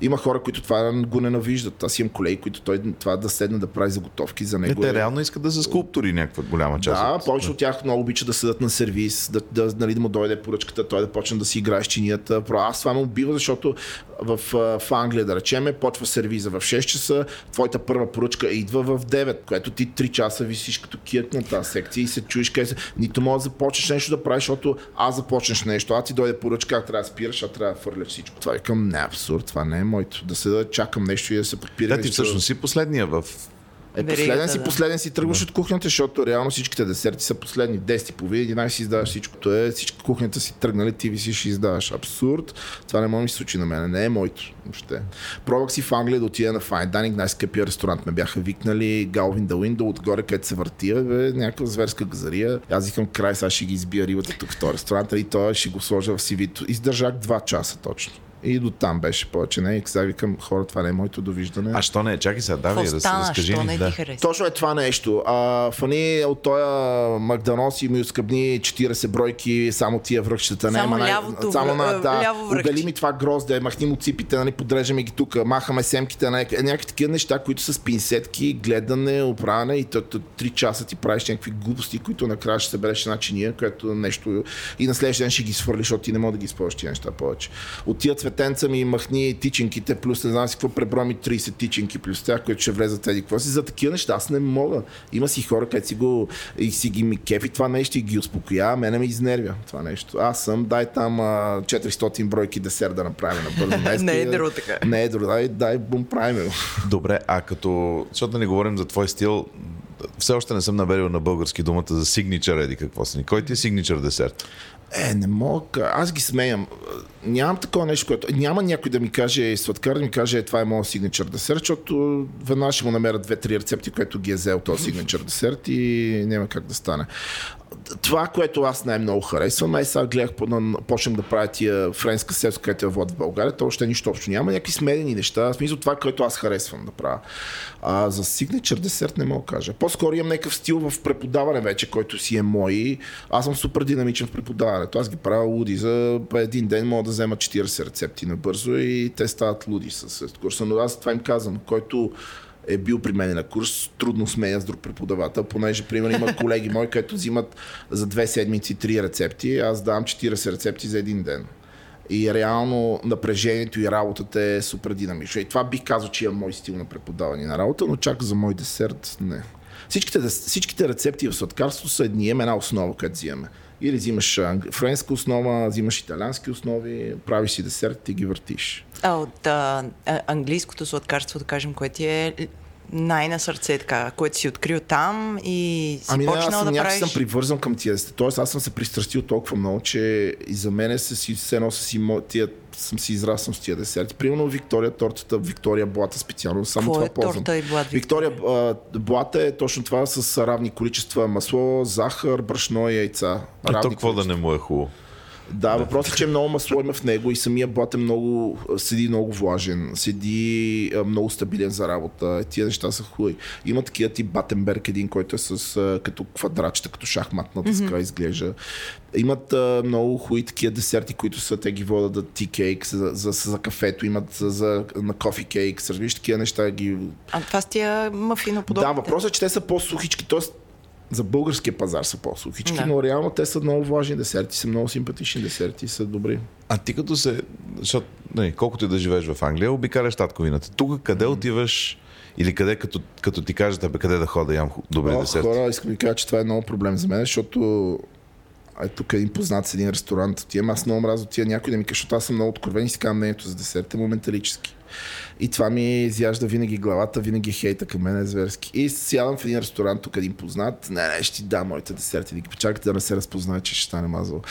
S3: Има хора, които това го ненавиждат. Аз имам колеги, които той това да седне да прави заготовки за него.
S2: Не, те е... реално искат да са скулптори някаква голяма част.
S3: Да, от... повече от тях много обичат да седат на сервис, да, да, нали, да му дойде поръчката, той да почне да си играе с чинията. Аз това ме убива, защото в, в Англия, да речеме, почва сервиза в 6 часа, твоята първа поръчка идва в 9, което ти 3 часа висиш като кият на тази секция и се чуеш къде се. Нито може да започнеш нещо да правиш, защото аз започнеш нещо, а ти дойде поръчка, а трябва да спираш, а трябва да фърляш всичко. Това към не абсурд, това не е моето. Да се да чакам нещо и да се подпира.
S2: Да, ти всъщност си последния в
S3: е, последен си, да. последен си тръгваш да. от кухнята, защото реално всичките десерти са последни. 10 по 11 си издаваш всичкото. Е, всички кухнята си тръгнали, ти висиш и издаваш. Абсурд. Това не може да ми се случи на мен. Не е моето. Въобще. Пробвах си в Англия да отида на Fine Dining, най-скъпия ресторант ме бяха викнали, Галвин the Window, отгоре, където се върти, бе, някаква зверска газария. Аз викам край, сега ще ги избия рибата тук в този ресторант и той ще го сложа в CV. Издържах 2 часа точно. И до там беше повече. Не, и сега викам, хора, това не е моето довиждане.
S2: А що не? Чакай сега, давай да се разкажи. Що
S1: не
S2: да.
S1: Точно
S3: е това нещо. А, фани от този Макданоси и ми оскъбни 40 бройки, само тия връхчета.
S1: Само не, лявото,
S3: само на, да, ляво отдели ми това грозде, махни му ципите, нали, подрежаме ги тук, махаме семките, нали, някакви такива неща, които са с пинсетки, гледане, оправяне и 3 часа ти правиш някакви глупости, които накрая ще събереш една чиния, което нещо и на следващия ден ще ги свърлиш, защото ти не мога да ги използваш тия неща повече. От тия цветенца ми махни тичинките, плюс не знам си какво преброя ми 30 тичинки, плюс тях, които ще влезат еди какво си. За такива неща аз не мога. Има си хора, където си го и си ги ми кефи това нещо и ги успокоява, мене ме изнервя това нещо. Аз съм, дай там а, 400 бройки десерт да направим на бързо. <laughs>
S1: Днес, не е друго така.
S3: Не е друго, дай, дай бум правим.
S2: Добре, а като, защото да не говорим за твой стил, все още не съм наберил на български думата за signature еди какво са ни. Кой ти е signature десерт?
S3: Е, не мога. Аз ги смеям. Нямам такова нещо, което... Няма някой да ми каже, сладкар да ми каже, е, това е моят сигничър десерт, защото веднага ще му намерят две-три рецепти, което ги е взел този сигничър десерт и няма как да стане това, което аз най-много харесвам, е сега гледах, почнем да правя тия френска селска, където е вод в България, то още нищо общо няма, някакви смедени неща, в смисъл това, което аз харесвам да правя. А за signature десерт не мога да кажа. По-скоро имам някакъв стил в преподаване вече, който си е мой. Аз съм супер динамичен в преподаването. Аз ги правя луди. За един ден мога да взема 40 рецепти набързо и те стават луди с курса. Но аз това им казвам, който е бил при мен на курс, трудно сменя с друг преподавател, понеже, примерно, има <laughs> колеги мои, които взимат за две седмици три рецепти, аз давам 40 рецепти за един ден. И реално напрежението и работата е супер динамично. И това бих казал, че е мой стил на преподаване на работа, но чак за мой десерт не. Всичките, всичките рецепти в сладкарство са едни, една основа, която взимаме. Или взимаш френска основа, взимаш италиански основи, правиш си десерт и ги въртиш.
S1: А от а, английското сладкарство, да кажем, което е най-на сърце, така, което си открил там и си ами, почнал
S3: аз
S1: да правиш...
S3: съм привързан към тия. Тоест аз съм се пристрастил толкова много, че и за мен се си, все едно си, тия, съм си израснал с тия десерти. Примерно Виктория тортата, Виктория Блата специално, само
S1: Какво
S3: това е ползвам.
S1: Торта и блат,
S3: Виктория Блата е точно това с равни количества масло, захар, брашно и яйца.
S2: А то какво да не му е хубаво?
S3: Да, въпросът е, че много масло има в него и самия блат е много, седи много влажен, седи много стабилен за работа. Тия неща са хубави. Има такива тип Батенберг, един, който е с като квадратчета, като шахматна дъска mm-hmm. изглежда. Имат а, много хубави такива десерти, които са, те ги водят да ти кейк за, за, за, за кафето, имат за, за, на кофи кейк, разбираш такива неща. Ги...
S1: А това с тия мафино подобните?
S3: Да, въпросът е, че те са по-сухички, т.е за българския пазар са по-сухички, да. но реално те са много важни десерти, са много симпатични десерти, са добри.
S2: А ти като се, защото не, нали, колкото и да живееш в Англия, обикаляш татковината. Тук къде отиваш или къде, като, като ти кажат, бе, къде да хода, ям добри О, десерти?
S3: Хора, искам да кажа, че това е много проблем за мен, защото е тук един познат с един ресторант, отивам, аз много мразя отида някой да ми каже, защото аз съм много откровен и си казвам мнението за десерти моменталически. И това ми изяжда винаги главата, винаги хейта към мен е зверски. И сядам в един ресторант, тук един познат, не, не, ще ти дам моите десерти, да ги почакате да не се разпознае, че ще стане мазал.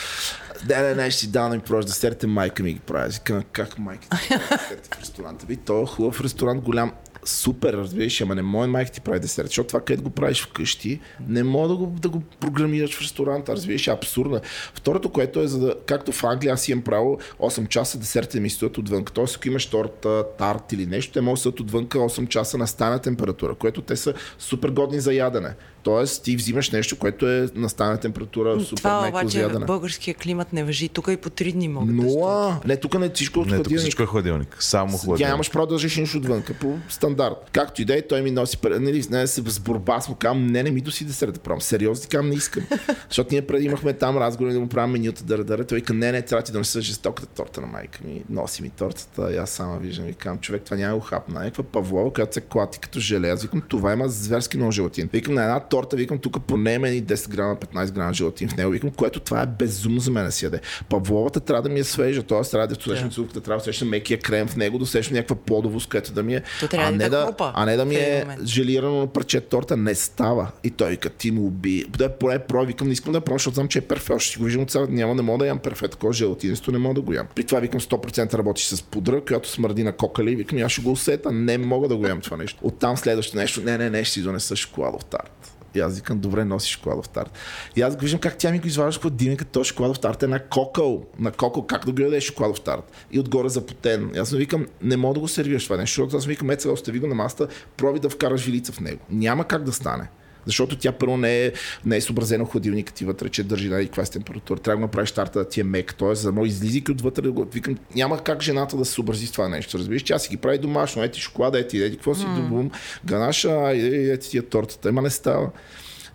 S3: Не, не, не, ще ти дам да ми прош десерти, майка ми ги прави. Казвам, как майка ти <laughs> прави в ресторанта? Ви, то е хубав ресторант, голям супер, разбираш, ама не може майка ти прави десерт, защото това, където го правиш вкъщи, не мога да го, да го програмираш в ресторанта, разбираш, абсурдно. Второто, което е, за да, както в Англия, аз имам право 8 часа десертите ми стоят отвън. Тоест, ако имаш торта, тарт или нещо, те могат да стоят отвън 8 часа на стана температура, което те са супер годни за ядене. Тоест, ти взимаш нещо, което е на стана температура супер Това обаче
S1: в българския климат не въжи. Тук и по 3 дни могат
S3: Нула. Да не, тук не всичко от
S2: не, тук всичко е хладилник. Само хладилник.
S3: Тя нямаш право да държиш нищо отвън, по стандарт. Както и да е, той ми носи, нали, не, с борба с му казвам, не, не ми доси десерта, правим. Сериозно ти казвам, не искам. <laughs> Защото ние преди имахме там разговори да му правим менюта да дъра. Той вика, не, не, трябва ти да носи жестоката торта на майка ми. Носи ми тортата, и аз сама виждам и казвам, човек, това няма го хапна. Някаква павлова, която се клати като желе. Аз викам, това има зверски много желатин. Викам на една торта, викам тук по поне и 10 грама, 15 грама желатин в него. Викам, което това е безумно за мен да си яде. Павловата трябва да ми е свежа, т.е. трябва да усещам цуката, трябва да усещам мекия крем в него, да усещам някаква плодовост, която да ми е.
S1: А не да,
S3: а не да ми е желирано на парче торта. Не става. И той вика, ти му уби. Да, поне про, викам, не искам да пробвам, защото знам, че е перфект. Ще го виждам от сега. Няма, не мога да ям перфект. Такова желатинисто не мога да го ям. При това викам 100% работи с пудра, която смърди на кокали. Викам, аз ще го усета. Не мога да го ям това нещо. Оттам следващото нещо. Не, не, не, ще си донеса шоколадов тарт. И аз викам, добре, носи шоколадов тарт. И аз виждам как тя ми го изважда от димика, то шоколадов тарт е на кокъл. На кокъл, как да го яде шоколадов тарт. И отгоре запотен. И аз му викам, не мога да го сервираш това нещо, защото аз викам, ето сега остави го на маста, проби да вкараш жилица в него. Няма как да стане. Защото тя първо не е, не е съобразена хладилника ти вътре, че държи на каква температура. Трябва да направиш старта да ти е мек. Тоест, за да излизайки отвътре, да го викам, няма как жената да се съобрази с това нещо. Разбираш, тя си ги прави домашно, ети шоколада, ети, ети, какво си, mm. ганаша, ети тия тортата. Ема не става.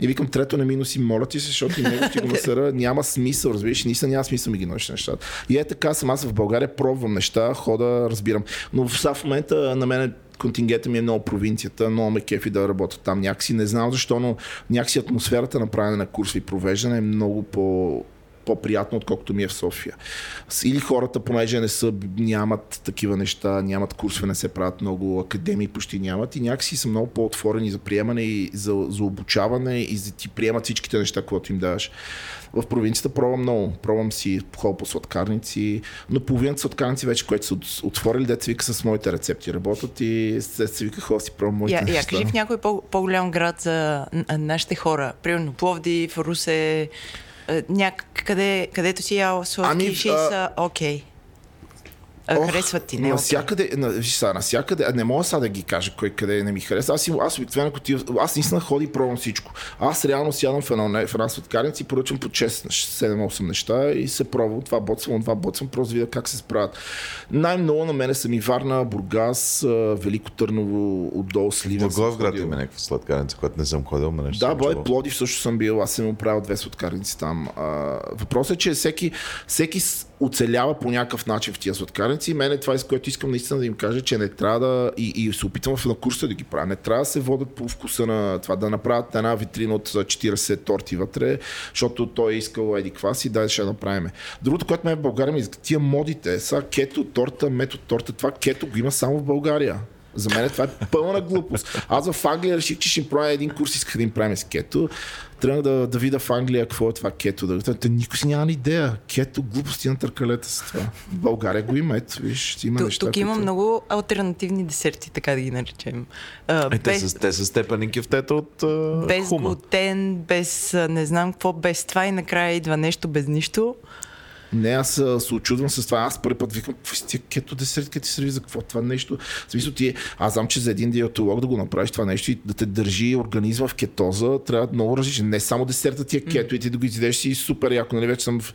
S3: И викам, трето не минуси, моля ти се, защото и него ти го насъра. <laughs> Няма смисъл, разбираш, ниса няма смисъл ми ги носиш нещата. И е така, съм аз в България пробвам неща, хода, разбирам. Но в, в момента на мен контингента ми е много провинцията, много ме кефи да работя там някакси. Не знам защо, но някакси атмосферата на правене на курсови провеждане е много по по-приятно, отколкото ми е в София. Или хората, понеже не са, нямат такива неща, нямат курсове, не се правят много, академии почти нямат и някакси са много по-отворени за приемане и за, за обучаване и за ти приемат всичките неща, които им даваш. В провинцията пробвам много. Пробвам си хол по сладкарници, но половината сладкарници вече, които са отворили, деца вика с моите рецепти работят и се, се вика хора си пробвам моите
S1: я, неща. Я кажи в някой по- по-голям град за нашите хора. Примерно Пловдив, Русе, някъде, където си ял сладки ами, са окей. Okay. Ох, харесват ти, не
S3: навсякъде, на, виж сега, навсякъде, не мога сега да ги кажа кой къде не ми харесва. Аз, аз обикновено, аз наистина ходи и пробвам всичко. Аз реално сядам в една, в една светкарница и поръчвам по 6-7-8 неща и се пробвам. Това боцвам, това боцвам, просто видя как се справят. Най-много на мене са ми Варна, Бургас, Велико Търново, отдолу Сливен.
S2: град има някаква сладкарница, която не съм ходил, но
S3: нещо. Да, бой, Плодив също съм бил, аз съм оправил две сладкарници там. А, въпросът е, че всеки, всеки оцелява по някакъв начин в тия сладкарници. И мен е това, с което искам наистина да им кажа, че не трябва да. И, и се опитвам в на курса да ги правя. Не трябва да се водят по вкуса на това, да направят една витрина от 40 торти вътре, защото той е искал еди квас и дай ще направим. Другото, което ме е в България, ми тия модите, са кето торта, метод торта, това кето го има само в България. За мен това е пълна глупост. Аз в Англия реших, че ще им правя един курс, исках да им правим с кето. Тръгнах да, да видя в Англия какво е това кето. Да, те, никой си няма идея. Кето, глупости на търкалета с това. В България го има, ето, виж, има
S1: тук,
S3: неща.
S1: Тук има които... много альтернативни десерти, така да ги наречем.
S2: А, е, без... те, са, те са степени кифтета от а,
S1: Без хума. глутен, без не знам какво, без това и накрая идва нещо без нищо.
S3: Не, аз се очудвам с това. Аз първи път викам, какви сте кето десертка ти серви, за какво това нещо? В смисъл ти, аз знам, че за един диетолог да го направиш това нещо и да те държи организма в кетоза, трябва много различен. Не само десерта ти е кето и ти да го изядеш си супер яко. Нали, вече съм в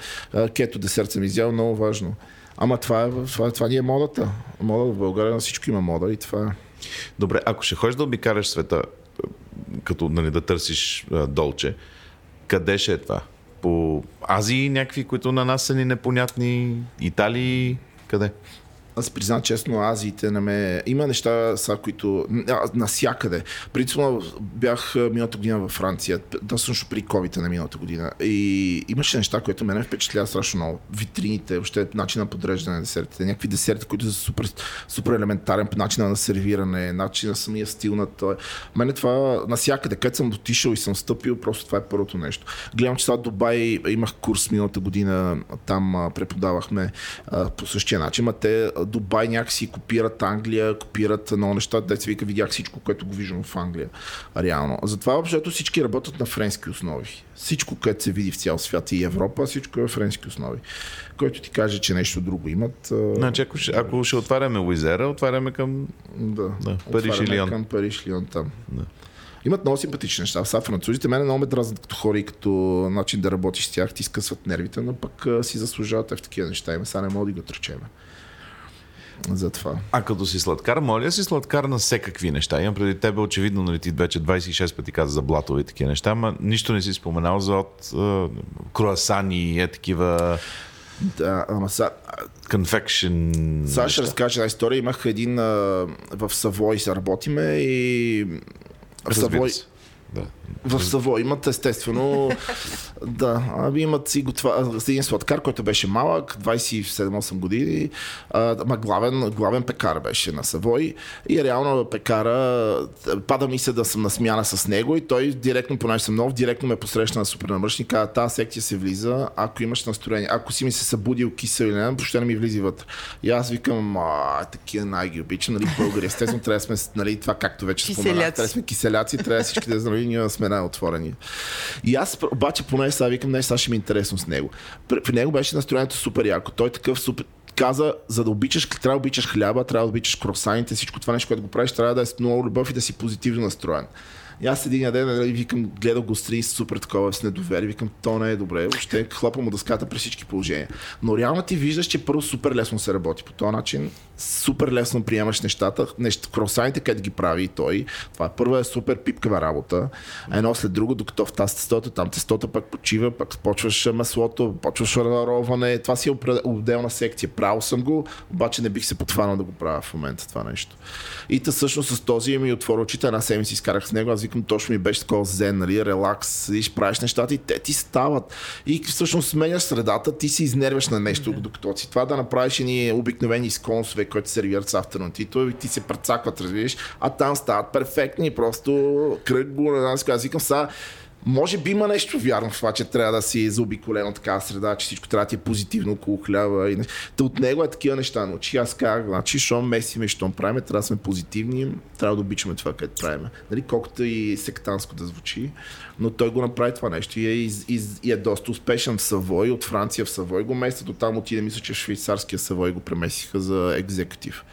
S3: кето десерт съм изял, много важно. Ама това, е, това, това ни е модата. Мода в България на всичко има мода и това е.
S2: Добре, ако ще ходиш да обикаляш света, като нали, да търсиш а, долче, къде ще е това? По Азии някакви, които на нас са ни непонятни, Италии, къде?
S3: Аз признам честно, Азиите на ме... Има неща, са, които... Насякъде. Принципно бях миналата година във Франция, също при covid на миналата година. И имаше неща, които мене впечатлява страшно много. Витрините, въобще начин на подреждане на десертите, някакви десерти, които са супер, супер елементарен начин на сервиране, начин на самия стил на той. Мене това насякъде, където съм отишъл и съм стъпил, просто това е първото нещо. Гледам, че сега Дубай имах курс миналата година, там преподавахме по същия начин, а те Дубай някакси копират Англия, копират много неща. Деца вика, видях всичко, което го виждам в Англия. Реално. Затова въобще всички работят на френски основи. Всичко, което се види в цял свят и Европа, всичко е френски основи. Който ти каже, че нещо друго имат.
S2: Значи, ако ще, ако ще отваряме Уизера, отваряме към
S3: да,
S2: да, Париж или Лион.
S3: Към Париж Лион там. Да. Имат много симпатични неща. Са французите мене много ме дразнат като хора и като начин да работиш с тях, ти скъсват нервите, но пък си заслужават в такива неща. Има сега не мога да ги отречеме за това.
S2: А като си сладкар, моля си сладкар на всекакви неща. Имам преди тебе, очевидно, нали ти вече 26 пъти каза за блатове и такива неща, ама нищо не си споменал за от е, круасани и е такива...
S3: Да, ама са...
S2: Confection...
S3: Сега ще разкажа една история. Имах един а, в Савой се работиме и... В Савой...
S2: Да.
S3: В Саво имат естествено. <laughs> да, ами имат си готва, един сладкар, който беше малък, 27-8 години, ама главен, главен пекар беше на Савой и реално пекара пада ми се да съм на смяна с него и той директно, понеже съм нов, директно ме посрещна на супер намръщни, каза, тази секция се влиза, ако имаш настроение, ако си ми се събудил кисел или не, въобще не ми влизи вътре. И аз викам, а, такива най-ги обичам, нали, българи. Естествено, трябва да сме, нали, това както вече споменах, трябва да сме киселяци, трябва всички да знаем, ние сме най-отворени. И аз обаче поне сега викам, не, сега ще ми е интересно с него. При, него беше настроението супер яко. Той такъв супер, каза, за да обичаш, трябва да обичаш хляба, трябва да обичаш кросаните, всичко това нещо, което го правиш, трябва да е с много любов и да си позитивно настроен. И аз един ден нали, викам, гледал го с супер такова с недоверие, викам, то не е добре, въобще хлопа му дъската при всички положения. Но реално ти виждаш, че първо супер лесно се работи по този начин, супер лесно приемаш нещата, неща, кросаните, където ги прави и той. Това първо е супер пипкава работа. Едно след друго, докато в тази тестото, там тестото пък почива, пък почваш маслото, почваш роване. Това си е отделна секция. Правил съм го, обаче не бих се потванал да го правя в момента това нещо. И та всъщност с този ми отворил очите, една седмица изкарах с него, аз викам, точно ми беше такова зен, нали, релакс, седиш, правиш нещата и те ти стават. И всъщност сменяш средата, ти се изнервяш на нещо, mm-hmm. докато си това да направиш ни обикновени сконсове, които сервират с авторнати, то ти се прецакват, разбираш, а там стават перфектни, просто кръг го, аз викам, сега може би има нещо вярно в това, че трябва да си заобиколено така среда, че всичко трябва да ти е позитивно около хляба. И... Та от него е такива неща научи. Аз казах, значи, щом месиме, щом правиме, трябва да сме позитивни, трябва да обичаме това, което правиме. Нали, колкото и сектанско да звучи, но той го направи това нещо и е, и, и, и е доста успешен в Савой, от Франция в Савой го местят, оттам отиде, мисля, че швейцарския Савой го премесиха за екзекутив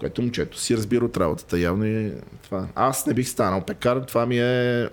S3: което момчето си разбира от работата. Явно и това. Аз не бих станал пекар, това ми е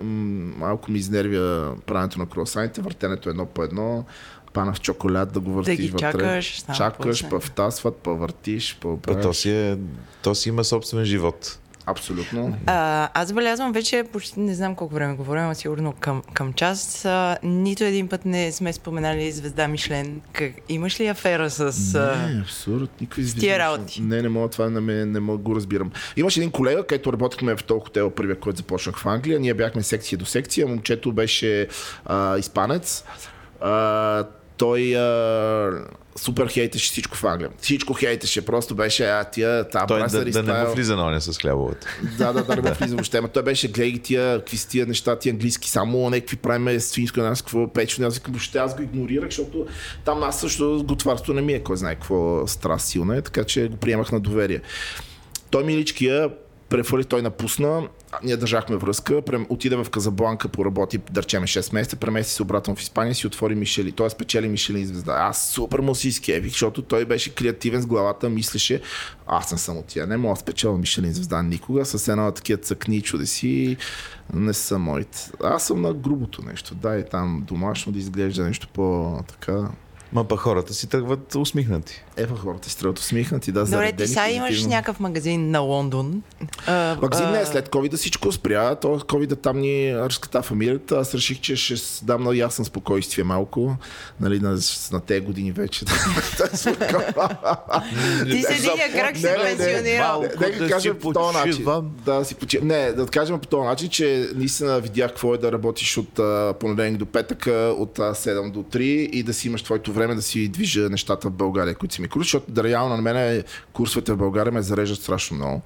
S3: малко ми изнервя правенето на круасаните, въртенето едно по едно, пана в чоколад да го въртиш
S1: да ги вътре. Чакаш,
S3: чакаш, па втасват, па въртиш, па
S2: То си, е, то си има собствен живот.
S3: Абсолютно.
S1: А, аз забелязвам вече, почти не знам колко време говорим, но сигурно към, към час. А, нито един път не сме споменали звезда Мишлен. Как, имаш ли афера с...
S3: Не, абсурд. Никакви
S1: звезди. Тия работи.
S3: Не, не мога това, не, ме, не мога го разбирам. Имаше един колега, който работихме в този хотел, първия, който започнах в Англия. Ние бяхме секция до секция. Момчето беше а, испанец. А, той а, супер хейтеше всичко в Англия. Всичко хейтеше, просто беше а, тия, та
S2: Той да, да не му влиза на оня с хлябовата.
S3: Да, да, да, не му <laughs> влиза въобще. той беше, гледай тия, какви са тия неща, тия английски, само някакви правиме свинско, нас какво печено. Аз викам, въобще аз го игнорирах, защото там аз също готварство не ми е, кой знае какво страст силна е, така че го приемах на доверие. Той миличкия префали, той напусна, ние държахме връзка, отиде в Казабланка, поработи, да речеме 6 месеца, премести се обратно в Испания, си отвори Мишели. Той спечели Мишелин звезда. Аз супер му си изкевих, защото той беше креативен с главата, мислеше, аз съм само тия, не мога да спечеля Мишелин звезда никога, с една такива цъкни чудеси, не са моите. Аз съм на грубото нещо, дай там домашно да изглежда нещо по-така
S2: Ма па хората си тръгват усмихнати.
S3: Е, па хората си тръгват усмихнати, да.
S1: Добре, ти сега имаш някакъв магазин на Лондон.
S3: А, магазин не, след COVID всичко спря. То COVID там ни разката фамилията. Аз реших, че ще дам на ясен спокойствие малко. Нали, на, на тези години вече. <laughs>
S1: ти с единия крак си пенсионирал.
S3: Не, да кажем по този начин. Да, си почи... Не, да кажем по този начин, че наистина видях какво е да работиш от понеделник до петък, от 7 до 3 и да си имаш твоето време да си движа нещата в България, които си ми курс, защото да реално на мен курсовете в България ме зареждат страшно много.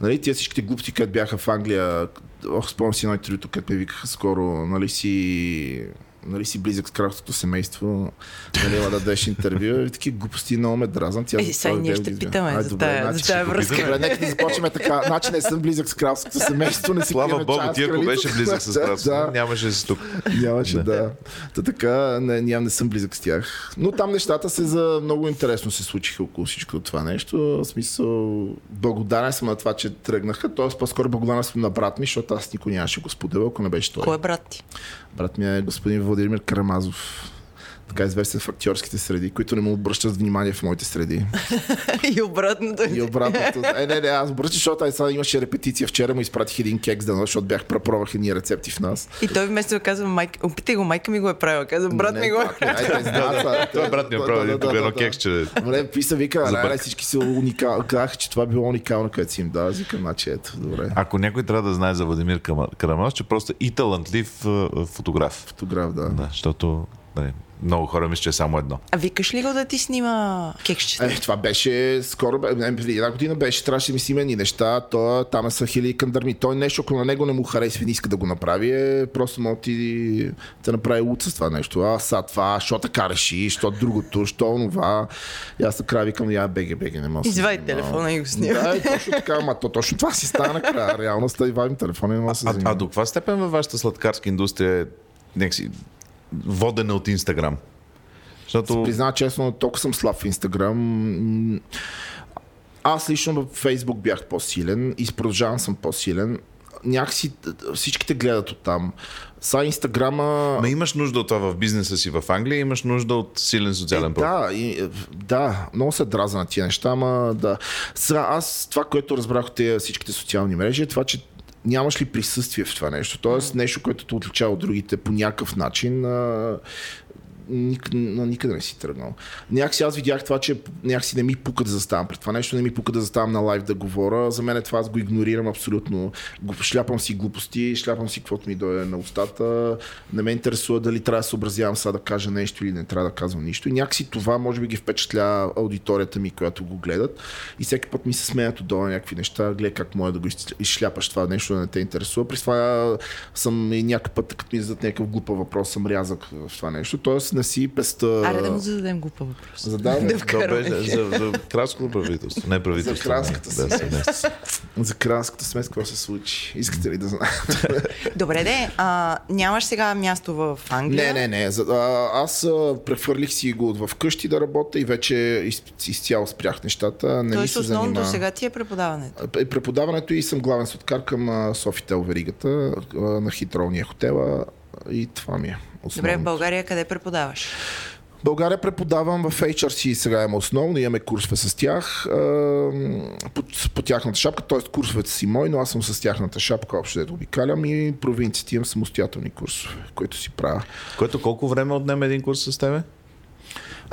S3: Нали, тия всичките глупости, които бяха в Англия, ох, спомням си едно интервюто, където ме викаха скоро, нали си нали си близък с кралското семейство, нали, да дадеш интервю и такива глупости много ме дразнат.
S1: Е, сега ние ще питаме Ай, за тая, значи, за връзка.
S3: Добре, нека да започнем така. Значи не съм близък с кралското семейство, не си
S2: Слава Богу, ти ако беше близък с кралското, да, нямаше си тук.
S3: Нямаше, да. Та така, не, ням, не съм близък с тях. Но там нещата се за много интересно се случиха около всичко това нещо. В смисъл, благодарен съм на това, че тръгнаха. Тоест, по-скоро благодарен съм на брат ми, защото аз никой нямаше го споделя, ако не беше той.
S1: Кой е брат ти?
S3: Брат ми е господин Владимир Карамазов така известен в актьорските среди, които не му обръщат внимание в моите среди. <laughs>
S1: и обратното.
S3: И обратното. Е, не, не, аз обръщам, защото сега имаше репетиция. Вчера му изпратих един кекс да защото бях препробвах едни рецепти в нас.
S1: И той вместо да казва, майка, опитай го, майка ми го е правила. Казва, брат ми го е.
S2: Това брат ми е правил едно кексче.
S3: Добре, писа, вика, не, всички са уникални. Казаха, че това било уникално, което си им дава. Викам, значи ето, добре.
S2: Ако някой трябва да знае за Владимир Карамаз, че просто и талантлив фотограф.
S3: Фотограф, да.
S2: Да, защото нали, много хора мисля, че е само едно.
S1: А викаш ли го да ти снима кексчета?
S3: Е, това беше скоро, не, преди една година беше, трябваше да ми снима ни неща, то, там е са хили кандърми. Той нещо, ако на него не му харесва и не иска да го направи, е, просто може ти да направи луд с това нещо. А са това, що така реши, що другото, що онова. И аз накрая викам, я беге, беге, не мога.
S1: Извай телефона и го снима.
S3: Да, точно така, ама то, точно това си стана накрая. Реалността и вадим телефона и не мога
S2: а, а, до каква степен във вашата сладкарска индустрия някакси водене от Инстаграм.
S3: Защото... Признава честно, толкова съм слаб в Инстаграм. Аз лично в Фейсбук бях по-силен и продължавам съм по-силен. Някакси всичките гледат от там. Са Инстаграма...
S2: Ма имаш нужда от това в бизнеса си в Англия, имаш нужда от силен социален е,
S3: Да, и, да, много се драза на тия неща, ама да. Сега, аз това, което разбрах от всичките социални мрежи е това, че нямаш ли присъствие в това нещо? Тоест нещо, което те отличава от другите по някакъв начин. А, ник, никъде не си тръгнал. Някакси аз видях това, че някакси не ми пука да заставам пред това нещо, не ми пука да заставам на лайв да говоря. За мен е това аз го игнорирам абсолютно. Шляпам си глупости, шляпам си каквото ми дойде на устата. Не ме интересува дали трябва да съобразявам сега да кажа нещо или не трябва да казвам нищо. И някакси това може би ги впечатля аудиторията ми, която го гледат. И всеки път ми се смеят отдолу някакви неща, гледай как може да го изшляпаш това нещо, да не те интересува. При това съм и някакъв път, като ми зададат някакъв глупа въпрос, съм рязък в това нещо. Тоест не си песта.
S1: Аре да му зададем глупа въпрос.
S3: Задаваме.
S1: Да вкараме.
S2: за, за кралското правителство, не правителство.
S3: За кралската смес. За кралската смес какво се случи? Искате ли да знаете?
S1: Добре, де, а, нямаш сега място в Англия?
S3: Не, не, не. За, а, аз а, прехвърлих си го от вкъщи да работя и вече из, изцяло спрях нещата. Не
S1: Тоест
S3: ми се
S1: основното
S3: занима...
S1: сега ти е преподаването.
S3: Е, Преподаването и съм главен соткар към Софител веригата на хитролния хотела и това ми е.
S1: Добре, в
S3: основното.
S1: България къде преподаваш?
S3: България преподавам в HRC, сега имаме основно, имаме курсове с тях по, по тяхната шапка, т.е. курсовете си мои, но аз съм с тяхната шапка, общо дето обикалям и провинците имам самостоятелни курсове, които си правя.
S2: Което колко време отнема един курс с тебе?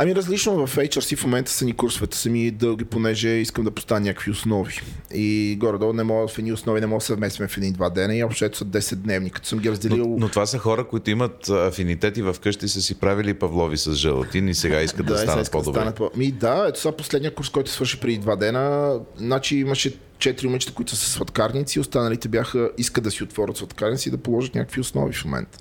S3: Ами различно в HRC в момента са ни курсовете са ми дълги, понеже искам да поставя някакви основи. И горе-долу не мога в едни основи не мога да се вместим в един-два дена и общо са 10 дневни. Като съм ги разделил...
S2: Но, но това са хора, които имат афинитети в къщи, са си правили павлови с желатин и сега искат да, да станат
S3: да
S2: по-добре.
S3: станат по- Ми да, ето сега последния курс, който свърши преди два дена, значи имаше четири момичета, които са сладкарници, останалите бяха, искат да си отворят сладкарници и да положат някакви основи в момента.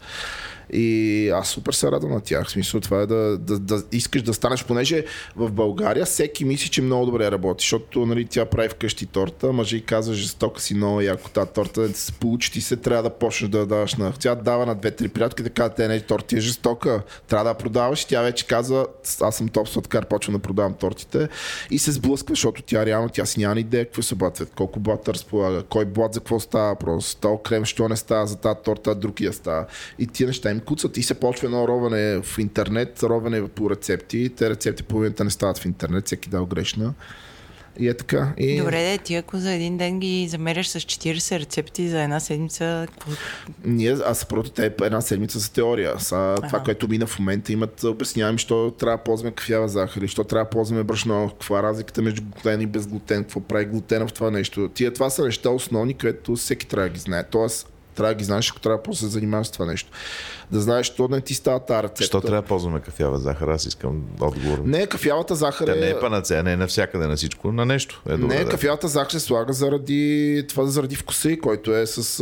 S3: И аз супер се радвам на тях. В смисъл това е да, да, да искаш да станеш, понеже в България всеки мисли, че много добре работи, защото нали, тя прави вкъщи торта, мъже и казва, жестока си много яко тази торта, да се получи ти се, трябва да почнеш да даваш на... Тя дава на две-три приятелки да казва, те не, торта е жестока, трябва да продаваш тя вече казва, аз съм топ сладкар, почвам да продавам тортите и се сблъсква, защото тя реално, тя си няма идея какво са блат, колко блат разполага, кой блат за какво става просто, то крем, що не става за тази торта, а друг я става. И тия неща им куцат и се почва едно ровене в интернет, ровене по рецепти. Те рецепти половината не стават в интернет, всеки дал грешна. И е така. И...
S1: Добре, де, ти ако за един ден ги замеряш с 40 рецепти за една седмица, какво...
S3: Ние, аз против те една седмица за теория. Са, това, което мина в момента, имат обяснявам, що трябва да ползваме кафява захар, що трябва да ползваме брашно, каква е разликата между глутен и безглутен, какво прави глутена в това нещо. Тия това са неща основни, които всеки трябва да ги знае. Тоест, трябва да ги знаеш, ако трябва после да се занимаваш с това нещо. Да знаеш, що не ти става тази рецепта.
S2: Защо трябва да ползваме кафява захар? Аз искам отговор.
S3: Не, кафявата захар
S2: Тя
S3: е...
S2: не е панацея, не е навсякъде на всичко, на нещо. Е добре,
S3: Не,
S2: да.
S3: кафявата захар се слага заради това заради вкуса, и който е с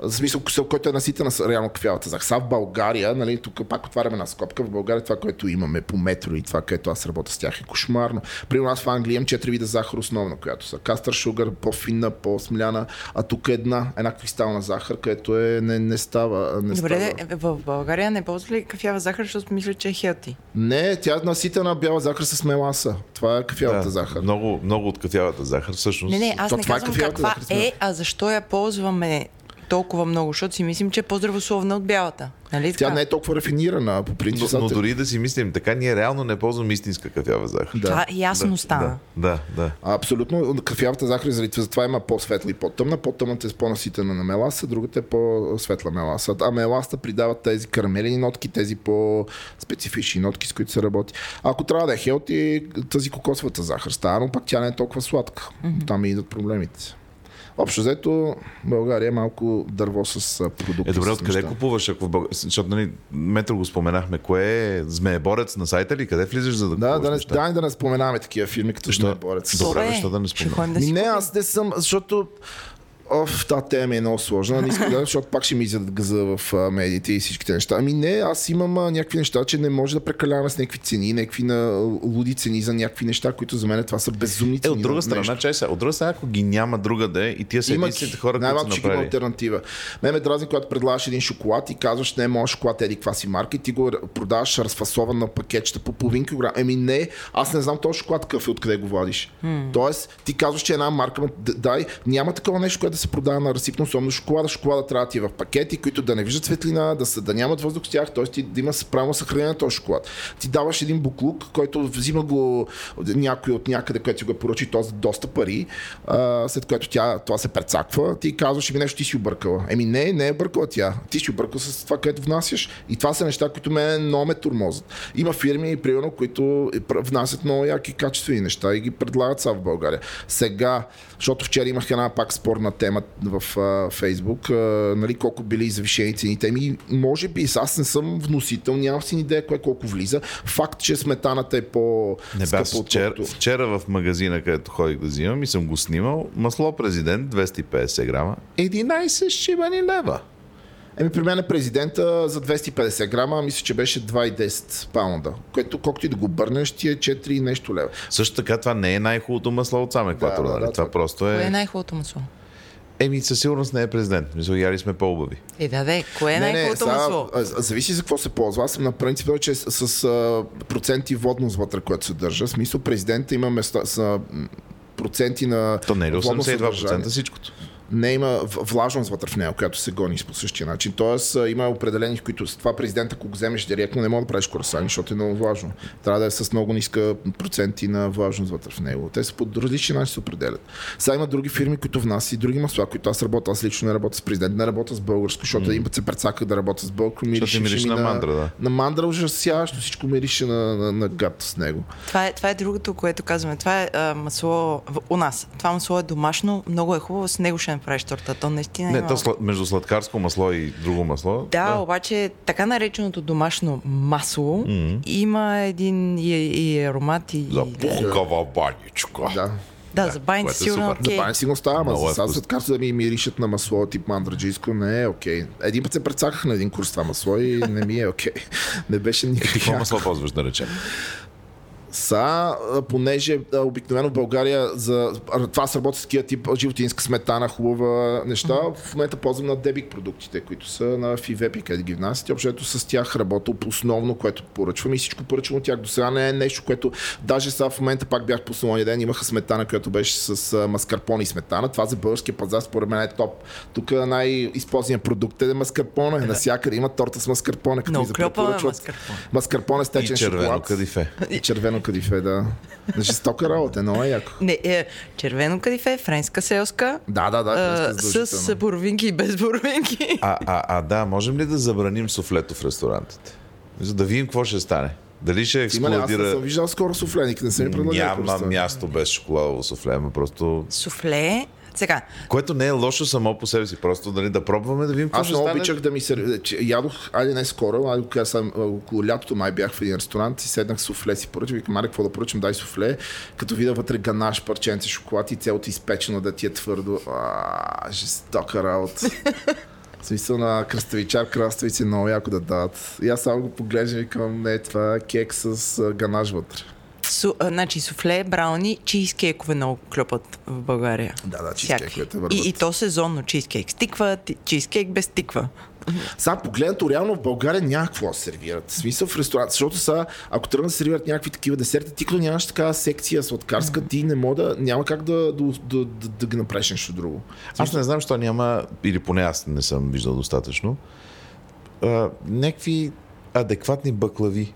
S3: а, смисъл, който е наситена с реално кафявата захар. Сега в България, нали, тук пак отваряме на скопка, в България това, което имаме по метро и това, което аз работя с тях е кошмарно. При нас в Англия имам четири вида захар основна, която са кастър шугър, по-финна, по-смляна, а тук е една, една кристална захар, където е, не, не става. Не
S1: Добре,
S3: става.
S1: де, в България не ползва ли кафява захар, защото мисля, че е хелти?
S3: Не, тя е наситена бяла захар с меласа. Това е кафявата
S2: Да,
S3: захар.
S2: много, много от кафявата захар всъщност.
S1: Не, не, аз
S3: То
S1: не
S3: това е
S1: казвам
S3: кафявата
S1: каква
S3: захар,
S1: е, а защо я ползваме толкова много, защото си мислим, че е по-здравословна от бялата. Нали
S3: Тя
S1: така?
S3: не е толкова рафинирана, по принцип.
S2: но, но дори да си мислим така, ние реално не ползваме истинска кафява захар.
S3: Да.
S1: Това ясно стана.
S2: Да, да, да.
S3: А, Абсолютно. Кафявата захар, заради това- затова има по-светла и по-тъмна. По-тъмната е с по-наситена на меласа, другата е по-светла меласа. А меласта придава тези карамелени нотки, тези по-специфични нотки, с които се работи. Ако трябва да е хелти, тази кокосовата захар става, но пак тя не е толкова сладка. Там и идват проблемите. Общо взето, България е малко дърво с продукти.
S2: Е, добре, откъде купуваш? Ако в Бълг... Защото, нали, метро го споменахме. Кое е? Змееборец на сайта ли? Къде влизаш за да
S3: Да, да не, да, да не споменаваме такива фирми, като
S2: Защо?
S3: Жнеборец.
S2: Добре,
S1: Добре,
S2: защо да не споменаваме?
S3: не, аз не съм, защото Оф, тази тема е много сложна, не искам да, защото пак ще ми изядат гъза в медиите и всичките неща. Ами не, аз имам а, някакви неща, че не може да прекаляваме с някакви цени, някакви на луди цени за някакви неща, които за мен това са безумни
S2: Е,
S3: цени.
S2: от друга страна,
S3: нещо.
S2: чай сега, от друга страна, ако ги няма другаде и тия са
S3: Има
S2: единствените хора, които
S3: най-малко
S2: са направили.
S3: альтернатива. Ме ме дразни, когато предлагаш един шоколад и казваш, не, моят шоколад е еди каква си марка и ти го продаваш разфасован на пакетчета по половин килограм. Еми не, аз не знам този шоколад какъв е, откъде го владиш. Тоест, ти казваш, че е една марка, дай, няма такова нещо, което да се продава на разсипно особено шоколада. Шоколада трябва да ти е в пакети, които да не виждат светлина, да, са, да нямат въздух с тях, т.е. ти да има правилно съхранение на този шоколад. Ти даваш един буклук, който взима го някой от някъде, който си го поръчи, то за доста пари, а, след което тя, това се прецаква, ти казваш ми нещо, ти си объркала. Еми не, не е бъркала тя. Ти си объркал с това, което внасяш. И това са неща, които мен много ме турмозят. Има фирми, примерно, които внасят много яки качествени неща и ги предлагат са в България. Сега, защото вчера имах една пак спорна тема в а, Фейсбук, а, нали, колко били завишени цените. Еми, може би, аз не съм вносител, нямам си идея кое колко влиза. Факт, че сметаната е по
S2: Не бе, вчера, вчера в магазина, където ходих да взимам и съм го снимал, масло президент 250 грама, 11 шибани лева.
S3: Еми, при мен е президента за 250 грама, мисля, че беше 2,10 паунда, което колкото и да го бърнеш, ти е 4 нещо лева.
S2: Също така, това не е най-хубавото масло от сам екватор, да, да, да, това, това просто е...
S1: Кое е най-хубавото масло?
S2: Еми, със сигурност не е президент. Мисля, яли сме по-убави.
S1: Е, да, да. Кое е най-хубавото масло?
S3: Зависи за какво се ползва. Аз съм на принцип, че с, с а, проценти водност вътре, което се държа. В смисъл, президента има места, с, проценти на.
S2: То не е ли 82% всичкото?
S3: Не има влажност вътре в нея, която се гони по същия начин. Тоест има определени, в които с това президента, ако го вземеш директно, не може да правиш корасани, защото е много влажно. Трябва да е с много ниска проценти на влажност вътре в него. Те са по различни начини се определят. Сега има други фирми, които внасят и други масла, които аз работя. Аз лично не работя с президент, не работя с българско, защото mm. един път се прецаках да работя с българско.
S2: Мирише, мирише на, на, мандра, да.
S3: На мандра ужасяващо, всичко мирише на, на, на гад с него.
S1: Това е, това е другото, което казваме. Това е а, масло у нас. Това масло е домашно, много е хубаво, с него ще направиш торта. То наистина
S2: Не, има... то след, между сладкарско масло и друго масло.
S1: Да, да. обаче така нареченото домашно масло mm-hmm. има един и, и аромат и...
S2: За пухкава баничка.
S3: Да.
S1: Да, за баните е сигурно
S3: окей. Okay. За баните сигурно става, ама за сладкарство да ми миришат на масло тип мандраджийско не е окей. Okay. Един път се прецаках на един курс това масло и не ми е окей. Okay. <laughs> Не беше никакъв.
S2: Какво масло ползваш да речем?
S3: Са, понеже обикновено в България за това се работи с такива тип животинска сметана, хубава неща. Mm-hmm. В момента ползвам на Дебик продуктите, които са на Фивепи, къде ги внасят. Общото с тях работя основно, което поръчвам и всичко поръчвам от тях. До сега не е нещо, което даже сега в момента пак бях по салония ден, имаха сметана, която беше с маскарпоне и сметана. Това за българския пазар според мен е топ. Тук най-използваният продукт е маскарпоне. Да. Насякъде има торта с маскарпоне, като
S1: ми маскарпоне.
S3: Маскарпоне с течен
S2: и червено шоколад. Кадифе.
S3: И червено кадифе, да. Жестока работа, много е яко.
S1: Не, е, червено кадифе, френска селска.
S3: Да, да, да.
S1: А, с боровинки и без боровинки.
S2: А, а, а, да, можем ли да забраним суфлето в ресторантите? За да видим какво ще стане. Дали ще експлодира... Има ли, аз не
S3: съм виждал скоро суфленик, не съм
S2: ми Няма място без шоколадово суфле, ма просто...
S1: Суфле сега.
S2: Което не е лошо само по себе си, просто дали, да пробваме да видим какво
S3: Аз много обичах да ми се... Ядох, айде не скоро, айде кога съм, около лятото май бях в един ресторант и седнах суфле си поръчах, викам, Маре, какво да поръчам, дай суфле, като видя вътре ганаш, парченце шоколад и цялото изпечено да ти е твърдо. А, жестока работа. <laughs> В смисъл на кръставичар, краставици много яко да дадат. И аз само го поглеждам и викам, не, това е кек с ганаш вътре.
S1: Су, а, значи суфле, брауни, чизкейкове много клепат в България.
S3: Да, да, чизкейковете
S1: върват. И, и то сезонно чизкейк с тиква, чизкейк без тиква.
S3: Сега погледнато реално в България няма какво да сервират. В смисъл в ресторант, защото са, ако тръгнат да сервират някакви такива десерти, ти като нямаш такава секция сладкарска, ти не мога да, няма как да, да, да, да, да ги направиш нещо друго.
S2: Аз не знам, защо няма, или поне аз не съм виждал достатъчно, а, някакви адекватни баклави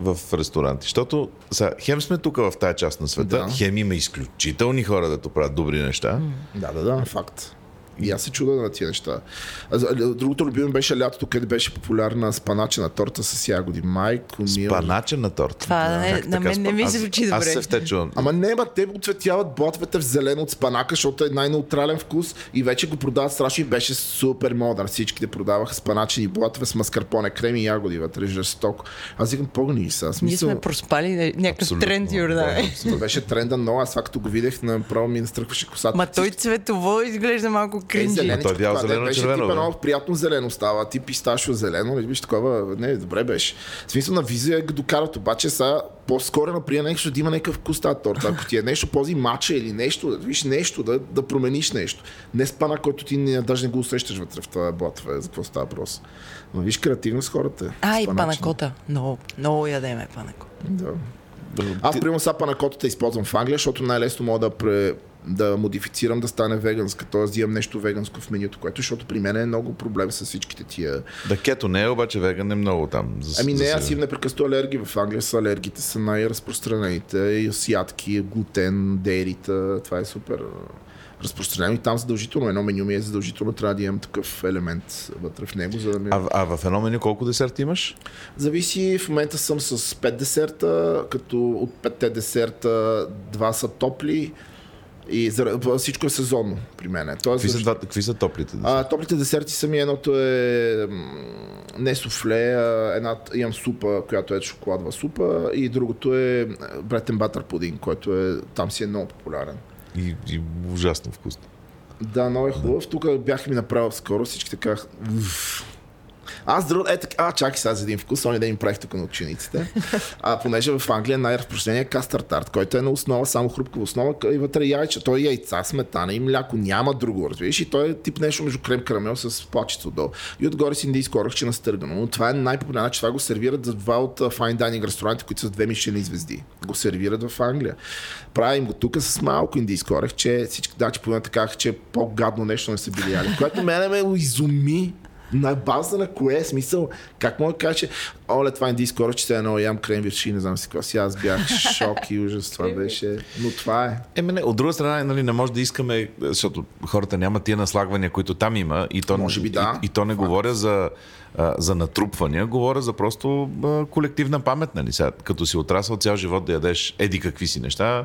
S2: в ресторанти. Защото са, хем сме тук в тази част на света, да. хем има изключителни хора, да правят добри неща.
S3: Да, да, да, факт. И аз се чуда на тия неща. Другото любимо беше лятото, къде беше популярна спаначена торта с ягоди. Майко
S2: мил. Спаначена торта.
S1: Това да, не, на мен не ми звучи добре.
S2: Аз се втечувам.
S3: Ама не, ма те оцветяват бответе в зелено от спанака, защото е най-неутрален вкус и вече го продават страшно и беше супер модър. Всичките продаваха спаначени блатове с маскарпоне, крем и ягоди вътре, жестоко. Аз викам, погни са.
S1: Смисъл... Ние сме проспали някакъв тренд, Юрда.
S3: Да, беше тренда много. Аз както го видях, направо ми настръхваше косата.
S1: Ма той цветово изглежда малко кринджи.
S2: Е, той бял зелено
S3: беше
S2: червено.
S3: Типа, много приятно зелено става. Ти писташо зелено, не биш такова. Не, добре беше. В смисъл на визия го докарат, обаче са по-скоро например нещо да има някакъв вкус тази торта. Ако ти е нещо пози мача или нещо, да виж нещо, да, да промениш нещо. Не спана, който ти не, даже не го усещаш вътре в това блатове, за какво става въпрос. Но виж креативност хората.
S1: А, и панакота. Много, много ядеме панакота.
S3: Да. Аз, примерно, сапа на котата използвам в Англия, защото най-лесно мога да, пре, да модифицирам да стане веганска, т.е. имам нещо веганско в менюто, което, защото при мен е много проблем с всичките тия.
S2: Да, кето не е, обаче веган е много там.
S3: За, ами не, за аз имам непрекъснато алергии. В Англия са алергите са най-разпространените. И ядки, глутен, дейрита, това е супер разпространено и там задължително едно меню ми е задължително, трябва да имам такъв елемент вътре в него. За да ми...
S2: а, а в едно меню колко десерта имаш?
S3: Зависи, в момента съм с 5 десерта, като от 5 десерта два са топли, и за, всичко е сезонно при мен.
S2: Тоест, какви, са, какви са топлите
S3: десерти? А, топлите десерти са ми едното е не суфле, а една, имам супа, която е шоколадова супа и другото е бретен батър пудинг, който е, там си е много популярен
S2: и, и ужасно вкусно.
S3: Да, много е хубав. Да. Тук бях ми направил скоро, всички така аз друг, е така, а, чакай сега за един вкус, оня да им правих тук на учениците. А понеже в Англия най-разпространение е кастър тарт, който е на основа, само хрупкава основа и вътре яйче. Той е яйца, сметана и мляко, няма друго, разбираш. И той е тип нещо между крем карамел с плачица отдолу. И отгоре с индийско оръхче настъргано. Но това е най-популярно, че това го сервират за два от fine dining ресторантите, които са две мишени звезди. Го сервират в Англия. Правим го тук с малко индийско оръхче. Всички дачи половината казаха, че е по-гадно нещо не са били яли. Което мене ме изуми на база на кое е смисъл? Как мога да кажа, че оле, това индийско скоро, че е едно ям крем вирши, не знам си какво си. Аз бях <laughs> шок и ужас. Това беше. Но това е.
S2: Еми, не, от друга страна, нали, не може да искаме, защото хората нямат тия наслагвания, които там има. И то,
S3: може би да.
S2: И, и то не Факт. говоря за за натрупвания, говоря за просто колективна памет, нали? Сега, като си отрасъл цял живот да ядеш еди какви си неща,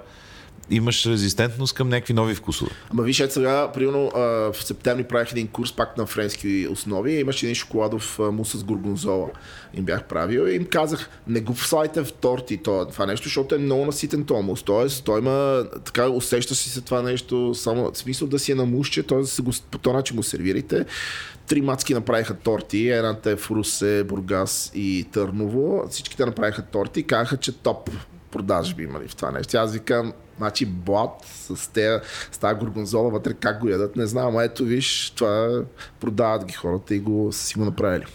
S2: имаш резистентност към някакви нови вкусове.
S3: Ама виж, ето сега, примерно в септември правих един курс пак на френски основи имаше един шоколадов мус с горгонзола. Им бях правил и им казах, не го вслайте в торти това, нещо, защото е много наситен този мус. Тоест, той има, така усеща си се това нещо, само в смисъл да си е на мусче, т.е. да го, по този начин го сервирайте три мацки направиха торти. Едната е в Русе, Бургас и Търново. Всичките направиха торти и казаха, че топ продажби имали в това нещо. Аз викам, Значи блат с, те, с тази горгонзола вътре, как го ядат, не знам. Ето виж, това продават ги хората и го са си го направили.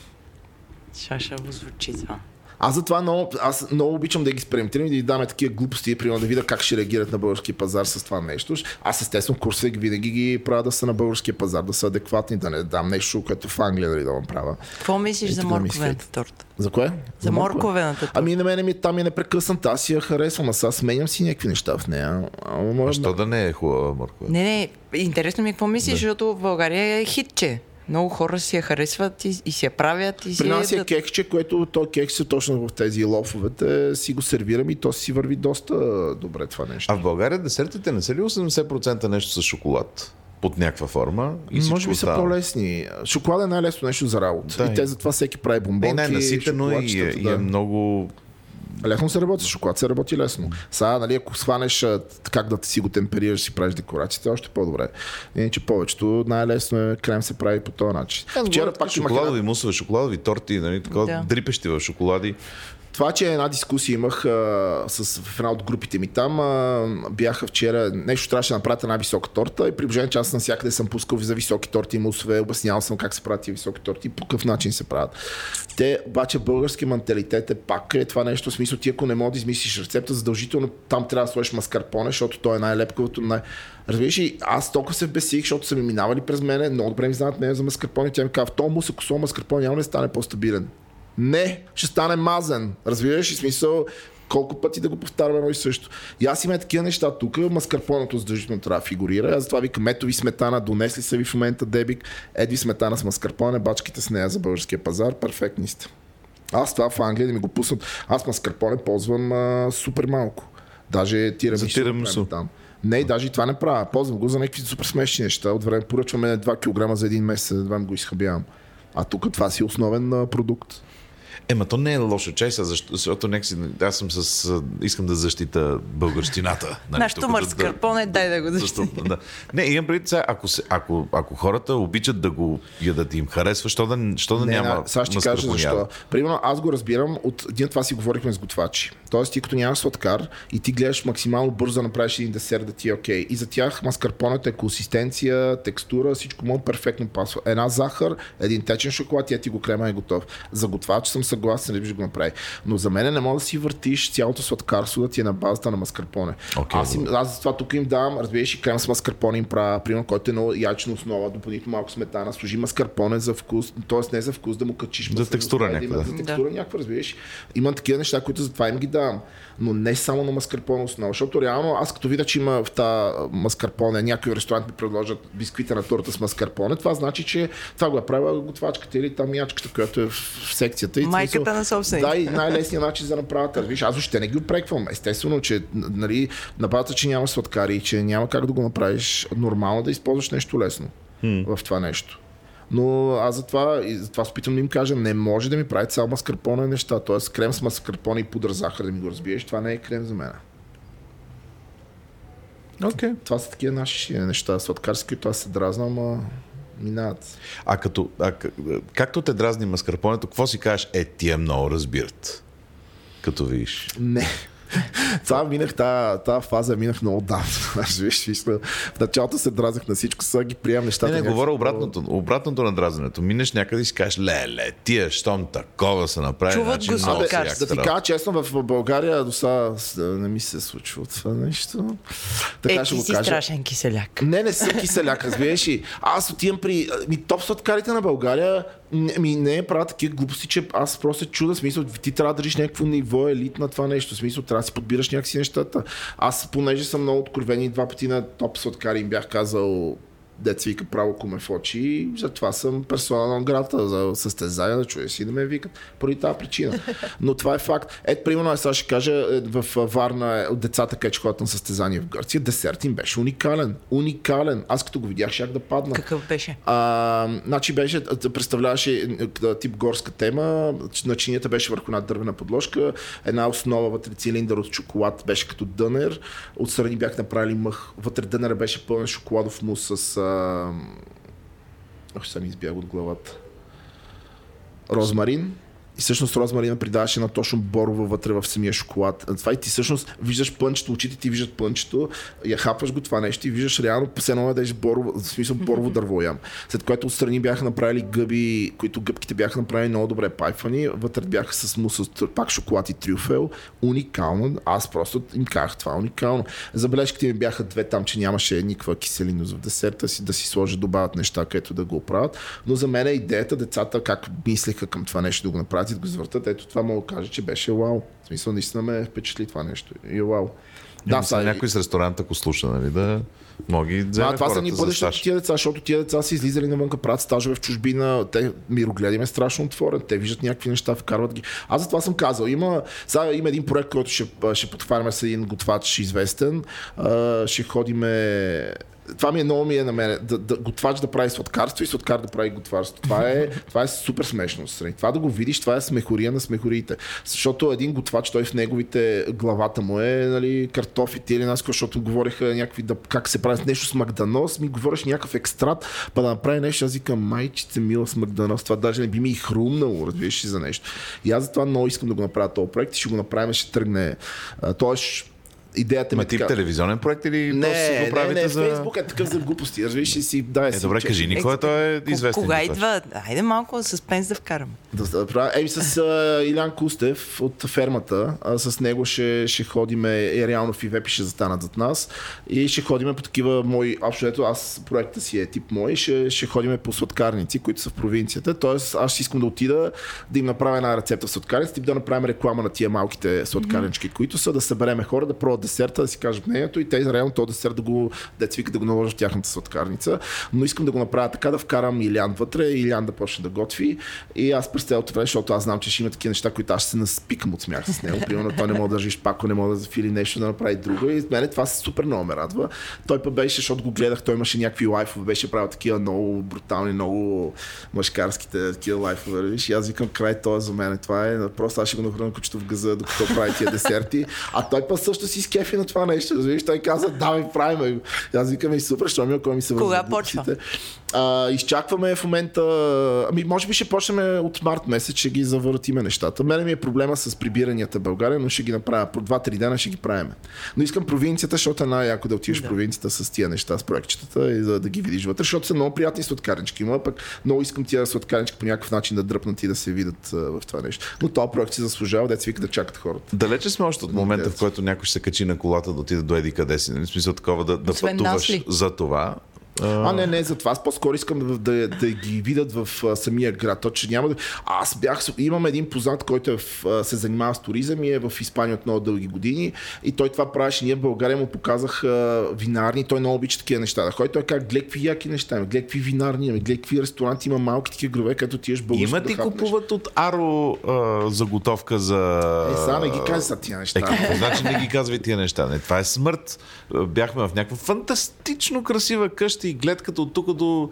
S1: Шаша го звучи това.
S3: Аз затова много, аз много обичам да ги експериментирам и да ги даме такива глупости, примерно да видя как ще реагират на българския пазар с това нещо. Аз естествено курсове винаги ги правя да са на българския пазар, да са адекватни, да не дам нещо, което в Англия нали, да го правя.
S1: Какво мислиш за морковената торта?
S3: За кое? За,
S1: за морковената торта.
S3: Ами на мен ми там е непрекъсната, аз си я харесвам, а сега сменям си някакви неща в нея.
S2: А, може... а що да не е хубава моркова?
S1: Не, не, интересно ми е какво мислиш, да. защото в България е хитче. Много хора си я харесват и, и си я правят. И
S3: При нас е кекче, което то кекче точно в тези лофовете си го сервирам и то си върви доста добре това нещо.
S2: А в България десертите не са ли 80% нещо с шоколад? под някаква форма.
S3: И Може би са по-лесни. Шоколад е най-лесно нещо за работа. Да, и те затова всеки прави бомбонки.
S2: най-наситено и, е, да. и е много
S3: Лесно се работи с шоколад, се работи лесно. Сега, нали, ако схванеш как да си го темперираш, си правиш декорациите, още по-добре. Иначе повечето най-лесно е крем се прави по този начин.
S2: Вчера пак шоколадови мусове, шоколадови торти, нали, така, да. дрипещи в шоколади.
S3: Това, че една дискусия имах а, с, в една от групите ми там, а, бяха вчера, нещо трябваше да направят една висока торта и при положение, че аз навсякъде съм пускал за високи торти и мусове, обяснявал съм как се правят тези високи торти и по какъв начин се правят. Те, обаче, български менталитет е пак е това нещо, в смисъл ти ако не можеш да измислиш рецепта, задължително там трябва да сложиш маскарпоне, защото той е най-лепковото, най- Разбираш ли, аз толкова се бесих, защото са ми минавали през мене, много добре ми знаят мен за маскарпоне, тя ми казва, в този мус, ако няма да стане по-стабилен. Не, ще стане мазен. Разбираш ли смисъл? колко пъти да го повтаряме едно и също. И аз имам такива неща тук, маскарпоното задължително трябва да фигурира. Аз затова викам, ето ви сметана, донесли са ви в момента дебик, едви сметана с маскарпоне, бачките с нея за българския пазар, перфектни сте. Аз това в Англия да ми го пуснат. Аз маскарпоне ползвам а, супер малко. Даже тирамисо. Там. Не, даже и това не правя. Ползвам го за някакви супер смешни неща. От време поръчваме 2 кг за един месец, да го изхабявам. А тук това си основен продукт.
S2: Ема то не е лошо чай, защото нека си, аз съм с... Искам да защита българщината.
S1: Нали, Нашето мърскарпоне, да, дай да го защита.
S2: Да. Не, имам преди сега, ако, ако, ако хората обичат да го ядат им харесва, що да, що да не, няма
S3: Сега ще кажа защо. Примерно аз го разбирам от един това си говорихме с готвачи. Тоест ти като нямаш сладкар и ти гледаш максимално бързо да направиш един десерт да ти е окей. Okay. И за тях маскарпонето е консистенция, текстура, всичко му перфектно пасва. Една захар, един течен шоколад и е ти го крема е готов. За готвач съм съгласен, да го направи. Но за мен не мога да си въртиш цялото сладкарство да ти е на базата на маскарпоне.
S2: Okay,
S3: аз, им, аз за това тук им давам, разбираш и крем с маскарпоне им правя, примерно, който е много ячна основа, допълнително малко сметана, служи маскарпоне за вкус, т.е. не за вкус да му качиш.
S2: За текстура някаква.
S3: За текстура да. някаква, разбираш. Има такива неща, които затова им ги давам. Но не само на маскарпоне основа, защото реално аз като видя, че има в тази маскарпоне, някои ресторант ми предложат бисквита на торта с маскарпоне, това значи, че това го е правила готвачката или там ячката, която е в секцията.
S1: И Майката на собствените.
S3: Да, и най-лесният начин за направата. Виж, аз въобще не ги опреквам. Естествено, че нали, на базата, че няма сладкари и че няма как да го направиш нормално да използваш нещо лесно hmm. в това нещо. Но аз затова, и затова се опитвам да им кажа, не може да ми правите само маскарпоне неща. Тоест крем с маскарпоне и пудър захар да ми го разбиеш, това не е крем за мен.
S2: Okay.
S3: Това са такива наши неща, сладкарски, аз се дразна, ама минават.
S2: А като, а, както те дразни маскарпонето, какво си кажеш? Е, тия много разбират. Като видиш.
S3: Не. <laughs> Това минах, тази, фаза минах много давно. <laughs> виж, виж, в началото се дразах на всичко, сега ги приемам нещата.
S2: Не, не, говоря обратното, обратното на дразненето. Минеш някъде и си кажеш, леле, тия, щом такова са направи.
S1: Чуват значи, го
S3: Да ти кажа честно, в България до сега не ми се случва това нещо.
S1: Така е, ще ти го си кажа. страшен киселяк.
S3: Не, не съм киселяк, разбираш ли. Аз отивам при ми, топ сладкарите на България, ми не е правят такива глупости, че аз просто чуда, смисъл, ти трябва да държиш някакво ниво елит на това нещо. Смисъл, трябва да си подбираш някакси нещата. Аз, понеже съм много откровен и два пъти на топ сладкари им бях казал деца вика право ко ме фочи, затова съм персона на грата за състезания, да чуя си да ме викат поради тази причина. Но това е факт. Ето, примерно, аз ще кажа, е, в Варна от децата, където ходят на състезания в Гърция, десерт им беше уникален. Уникален. Аз като го видях, щях да падна.
S1: Какъв беше?
S3: А, значи беше, представляваше е, тип горска тема, начинията беше върху една дървена подложка, една основа вътре цилиндър от шоколад беше като дънер, отстрани бях направили мъх, вътре дънера беше пълен шоколадов мус с още съм избяг от главата. Розмарин, и всъщност розмарина придаваше на точно борово вътре в самия шоколад. Това и ти всъщност виждаш пънчето, очите ти виждат пънчето, я хапваш го това нещо и виждаш реално по едно да борово, в смисъл борово дърво ям. След което отстрани бяха направили гъби, които гъбките бяха направили много добре пайфани, вътре бяха с мус, пак шоколад и трюфел. Уникално. Аз просто им казах това е уникално. Забележките ми бяха две там, че нямаше никаква киселиност в десерта си, да си сложат, добавят неща, където да го оправят. Но за мен е идеята децата как мислеха към това нещо да го направят да го завъртат, ето това мога да кажа, че беше вау. В смисъл, наистина ме впечатли това нещо. И е вау.
S2: Да, са, някой с ресторант, ако слуша, нали, да мога ги
S3: да, това са ни бъдещето тия деца, защото тия деца са излизали навънка, правят стажове в чужбина, те мирогледим е страшно отворен, те виждат някакви неща, вкарват ги. Аз за това съм казал, има, сега има един проект, който ще, ще подхванем с един готвач известен, ще ходиме това ми е много ми е на мен. Да, да, готвач да прави сладкарство и сладкар да прави готварство. Това е, това е супер смешно. Това да го видиш, това е смехория на смехориите. Защото един готвач, той в неговите главата му е нали, картофите или нас, защото говориха някакви да, как се прави нещо с магданос, ми говориш някакъв екстрат, па да направи нещо, аз викам майчице мила с магданос. Това даже не би ми и хрумнало, разбираш за нещо. И аз затова много искам да го направя този проект и ще го направим, ще тръгне. Тоест, идеята
S2: ми е тип така... телевизионен проект или
S3: не,
S2: си го правите
S3: не, не,
S2: за...
S3: Фейсбук е такъв за глупости. Разбираш си, да,
S2: е,
S3: си,
S2: добре, кажи ни, кой е, той е известен.
S1: Кога идва? Айде малко съспенс да вкараме.
S3: Да, да, Еми с uh, Илян Кустев от фермата, а, с него ще, ще ходиме, и реално в Ивепи ще застанат зад нас и ще ходиме по такива мои, общо ето аз проекта си е тип мой, ще, ще ходиме по сладкарници, които са в провинцията, Тоест, аз ще искам да отида да им направя една рецепта в сладкарници, тип да направим реклама на тия малките сладкарнички, mm-hmm. които са да събереме хора, да пробват десерта, да си кажат мнението и те реално то десерт да го децвика да го наложат в тяхната сладкарница. Но искам да го направя така, да вкарам Илян вътре, Илян да почне да готви. И аз през цялото време, защото аз знам, че ще има такива неща, които аз ще се наспикам от смях с него. Примерно той не може да държи пако, не може да зафили нещо, да направи друго. И мене това супер много ме радва. Той пък беше, защото го гледах, той имаше някакви лайфове, беше правил такива много брутални, много мъжкарските такива лайфове. И аз викам край, това за мен. Това е просто аз ще го нахраня кучето в газа, докато прави тия десерти. А той пък също си скефи на това нещо. Разбираш, той каза, давай, правим. Аз викам и супер, що ми ако ми се
S1: Кога почва?
S3: А, изчакваме в момента, ами може би ще почнем от март месец, ще ги завъртиме нещата. Мене ми е проблема с прибиранията в България, но ще ги направя. По 2-3 дена ще ги правим. Но искам провинцията, защото е най-яко да отидеш да. в провинцията с тия неща, с проектчетата и да, да ги видиш вътре, защото са много приятни сладкарнички. Има пък много искам тия сладкарнички по някакъв начин да дръпнат и да се видят в това нещо. Но този проект си заслужава, деца вика да чакат хората.
S2: Далече сме още от момента, в който някой ще се качи на колата да отиде до еди къде си. Нали? В смисъл такова да, да пътуваш за това.
S3: А, не, не, за това. Аз по-скоро искам да, да, да ги видят в а, самия град. То, че няма да... Аз бях... Имам един познат, който е в, а, се занимава с туризъм и е в Испания от много дълги години. И той това правеше. Ние в България му показах а, винарни. Той много обича такива неща. Да ходи той как гледай какви яки неща, гледай какви винарни, гледай какви ресторанти, има малки такива грове, където ти еш българско.
S2: Има ти да купуват от Аро а, заготовка за.
S3: Е, сега не ги казва тия неща.
S2: Е, значи не ги казвай тия неща. Не, това е смърт. Бяхме в някаква фантастично красива къща и гледката от тук до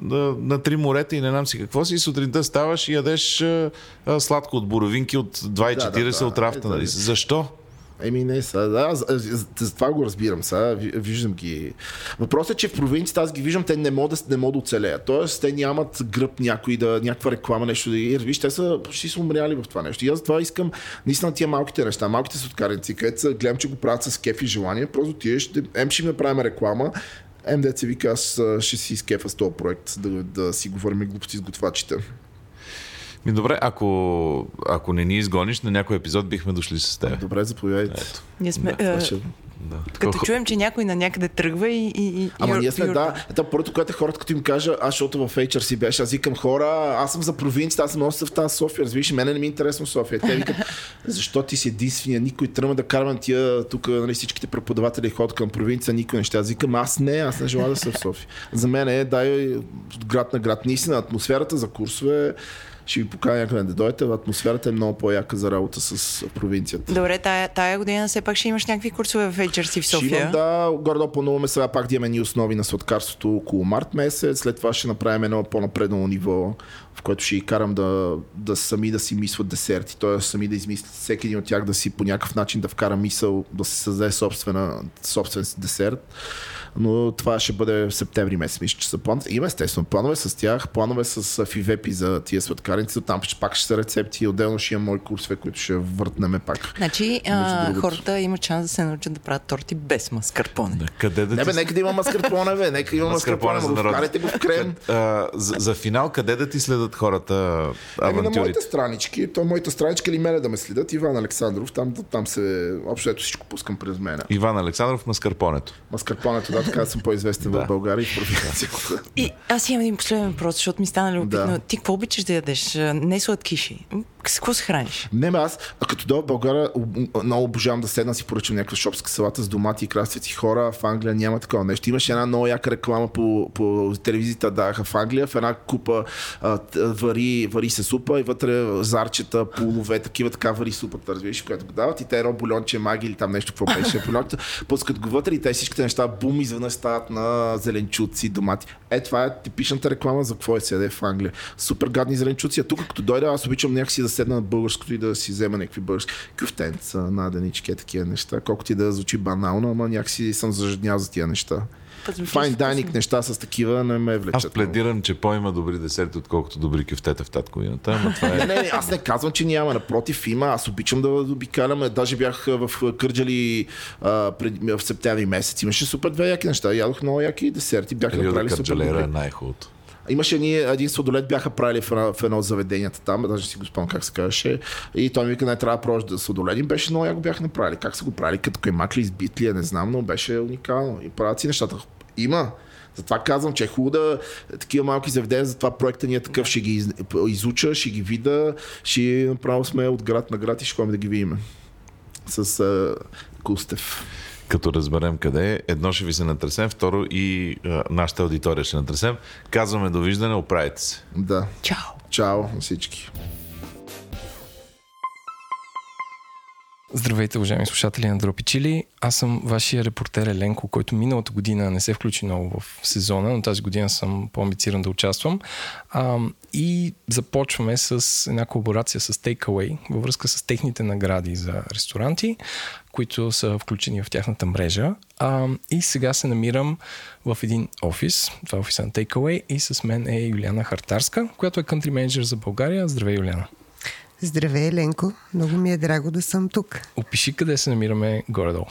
S2: на, на три морета и не знам си какво си. И сутринта ставаш и ядеш а, сладко от боровинки от 2,40 да, да, да. от рафта. Нали? Защо?
S3: Еми не, са, да, за, за, за, това го разбирам, сега виждам ги. Въпросът е, че в провинцията аз ги виждам, те не могат да, не могат да оцелеят. Тоест, те нямат гръб някой да, някаква реклама, нещо да ги. Виж, те са почти са умряли в това нещо. И аз това искам наистина тия малките неща, малките соткарници, където са, гледам, че го правят с кеф и желание, просто тиеш, ем ще им направим реклама, ем деца вика, аз ще си изкефа с този проект, да, да си говорим глупости с готвачите.
S2: Ми добре, ако, ако не ни изгониш, на някой епизод бихме дошли с теб.
S3: Добре, заповядайте.
S1: Ние сме... Да, е, да. Като чуем, че някой на някъде тръгва и. и
S3: Ама ние сме, да. Ето, първото, което е хората, като им кажа, аз, защото в HR си беше, аз викам хора, аз съм за провинцията, аз съм нося в тази София, разбираш, мене не ми е интересно София. Те викат, защо ти си единствения, никой тръгва да карам тия, тук нали, всичките преподаватели ходят към провинция, никой не ще. Аз викам, аз не, аз не желая да съм в София. За мен е, дай град на град. Наистина, атмосферата за курсове ще ви поканя някъде да дойдете. Атмосферата е много по-яка за работа с провинцията.
S1: Добре, тая, тая година все пак ще имаш някакви курсове в HRC в София. Ще имам,
S3: да, гордо плануваме сега пак да имаме ни основи на сладкарството около март месец. След това ще направим едно по-напреднало ниво, в което ще ги карам да, да сами да си мислят десерти, т.е. сами да измислят всеки един от тях да си по някакъв начин да вкара мисъл, да се създаде собствена, собствен десерт но това ще бъде в септември месец, мисля, че са планове. Има естествено планове с тях, планове с фивепи за тия сладкарници, там ще пак ще са рецепти, отделно ще има мои курсове, които ще въртнем пак.
S1: Значи а, хората имат шанс да се научат да правят торти без маскарпоне. Да,
S2: къде да
S3: не, бе, нека да има маскарпоне, бе, нека има маскарпоне, за народ. го в крем.
S2: А, за, за, финал, къде да ти следят хората
S3: Ами на моите странички, то моите странички или мене да ме следят, Иван Александров, там, там се, общо ето всичко пускам през мен.
S2: Иван Александров, маскарпонето.
S3: Маскарпонето, да, така съм по-известен да. в България и в провинцията.
S1: И аз имам един последен въпрос, защото ми стана любопитно. Да. Ти какво обичаш да ядеш? Не сладкиши. С какво се храниш?
S3: Не, аз, а като дойда в България, много обожавам да седна си поръчам някаква шопска салата с домати и краставици. Хора в Англия няма такова нещо. Имаше една много яка реклама по, по телевизията, даха в Англия, в една купа а, вари, вари се супа и вътре зарчета, полове, такива така вари супата, разбираш, която го дават и те едно бульонче маги или там нещо, какво беше. пускат го вътре и те всичките неща, бум, изведнъж стават на зеленчуци, домати. Е, това е типичната реклама за какво е седе в Англия. Супер гадни зеленчуци. А тук, като дойде, аз обичам някакси да седна на българското и да си взема някакви български кюфтенца, наденички, такива неща. Колкото и да звучи банално, ама някакси съм зажаднял за тия неща. Файн дайник неща с такива не ме влечат.
S2: Аз пледирам, че по-има добри десерти, отколкото добри кюфтета в татковината. Ама това
S3: е... не, не, аз не казвам, че няма. Напротив, има. Аз обичам да обикалям. Даже бях в Кърджали а, пред, в септември месец. Имаше супер две яки неща. Ядох много яки десерти. Бяха направили
S2: супер. Кърджалера е най-хубавото.
S3: Имаше един, един сладолет, бяха правили в в едно от заведенията там, даже си го спомням как се казваше. И той ми вика, не трябва да пробваш да сладолет. И беше много, я го бяха направили. Как са го правили, като каймак ли, избит ли, не знам, но беше уникално. И правят си нещата. Има. Затова казвам, че е хубаво да такива малки заведения, затова проекта ни е такъв, ще ги изуча, ще ги вида, ще направо сме от град на град и ще ходим да ги видим. С uh, Кустев
S2: като разберем къде е. Едно ще ви се натресем, второ и а, нашата аудитория ще натресем. Казваме довиждане, оправите се.
S3: Да.
S1: Чао.
S3: Чао всички.
S4: Здравейте, уважаеми слушатели на Дропи Чили. Аз съм вашия репортер Еленко, който миналата година не се включи много в сезона, но тази година съм по-амбициран да участвам. А, и започваме с една колаборация с Takeaway във връзка с техните награди за ресторанти, които са включени в тяхната мрежа. А, и сега се намирам в един офис, това е офиса на Takeaway и с мен е Юлиана Хартарска, която е country менеджер за България. Здравей, Юлиана!
S5: Здравей, Ленко. Много ми е драго да съм тук.
S4: Опиши къде се намираме горе-долу.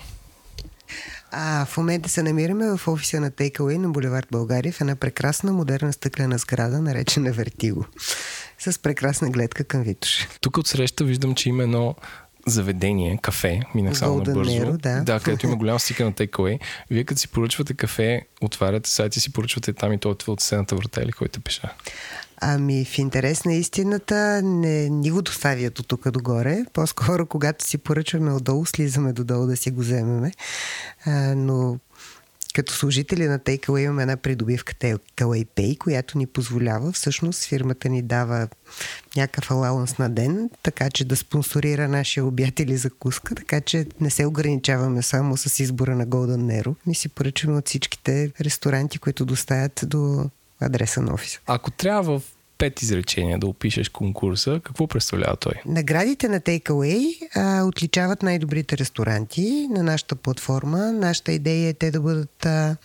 S5: А, в момента се намираме в офиса на Takeaway на Боулевард България в една прекрасна модерна стъклена сграда, наречена Вертиго. С прекрасна гледка към Витош.
S4: Тук от среща виждам, че има едно заведение, кафе, минах само набързо.
S5: Nero, да.
S4: да, където има голям стика на Takeaway. Вие като си поръчвате кафе, отваряте сайта си, поръчвате там и то отива от стената врата или който пеша.
S5: Ами в интерес на истината не ни го доставят от тук догоре. По-скоро, когато си поръчваме отдолу, слизаме додолу да си го вземеме. А, но като служители на Takeaway имаме една придобивка Takeaway Pay, която ни позволява, всъщност фирмата ни дава някакъв алаунс на ден, така че да спонсорира нашия обяд или закуска, така че не се ограничаваме само с избора на Golden Nero. Ни си поръчваме от всичките ресторанти, които доставят до адреса на офиса.
S4: Ако трябва в пет изречения да опишеш конкурса, какво представлява той?
S5: Наградите на Takeaway а, отличават най-добрите ресторанти на нашата платформа. Нашата идея е те да бъдат а,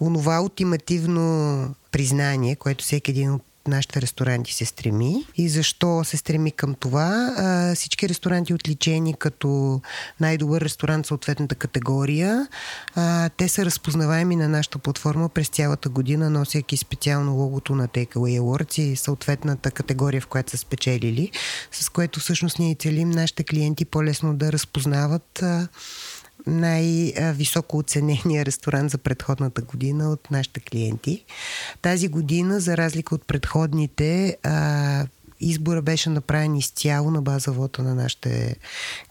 S5: онова ултимативно признание, което всеки един от нашите ресторанти се стреми. И защо се стреми към това? А, всички ресторанти отличени като най-добър ресторант съответната категория, а, те са разпознаваеми на нашата платформа през цялата година, носейки специално логото на Takeaway Awards и съответната категория, в която са спечелили, с което всъщност ние целим нашите клиенти по-лесно да разпознават а, най-високо оценения ресторант за предходната година от нашите клиенти. Тази година, за разлика от предходните, избора беше направен изцяло на база вота на нашите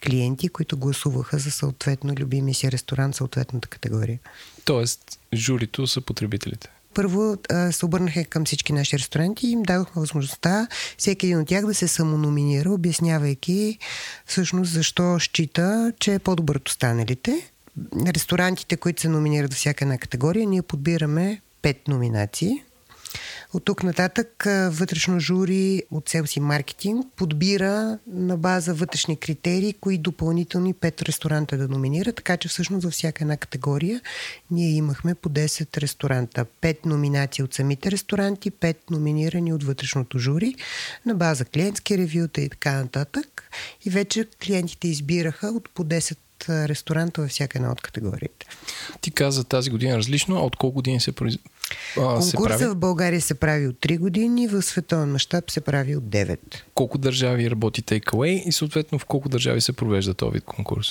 S5: клиенти, които гласуваха за съответно любимия си ресторант, съответната категория.
S4: Тоест, журито са потребителите
S5: първо се обърнаха към всички наши ресторанти и им дадохме възможността всеки един от тях да се самономинира, обяснявайки всъщност защо счита, че е по-добър от останалите. Ресторантите, които се номинират във всяка една категория, ние подбираме пет номинации от тук нататък вътрешно жури от Селси Маркетинг подбира на база вътрешни критерии, кои допълнителни пет ресторанта да номинира, така че всъщност във всяка една категория ние имахме по 10 ресторанта. Пет номинации от самите ресторанти, пет номинирани от вътрешното жури на база клиентски ревюта и така нататък. И вече клиентите избираха от по 10 ресторанта във всяка една от категориите.
S4: Ти каза тази година различно, от колко години се, произ...
S5: а, се прави? в България се прави от 3 години, в световен мащаб се прави от 9.
S4: Колко държави работи Takeaway и съответно в колко държави се провежда този вид конкурс?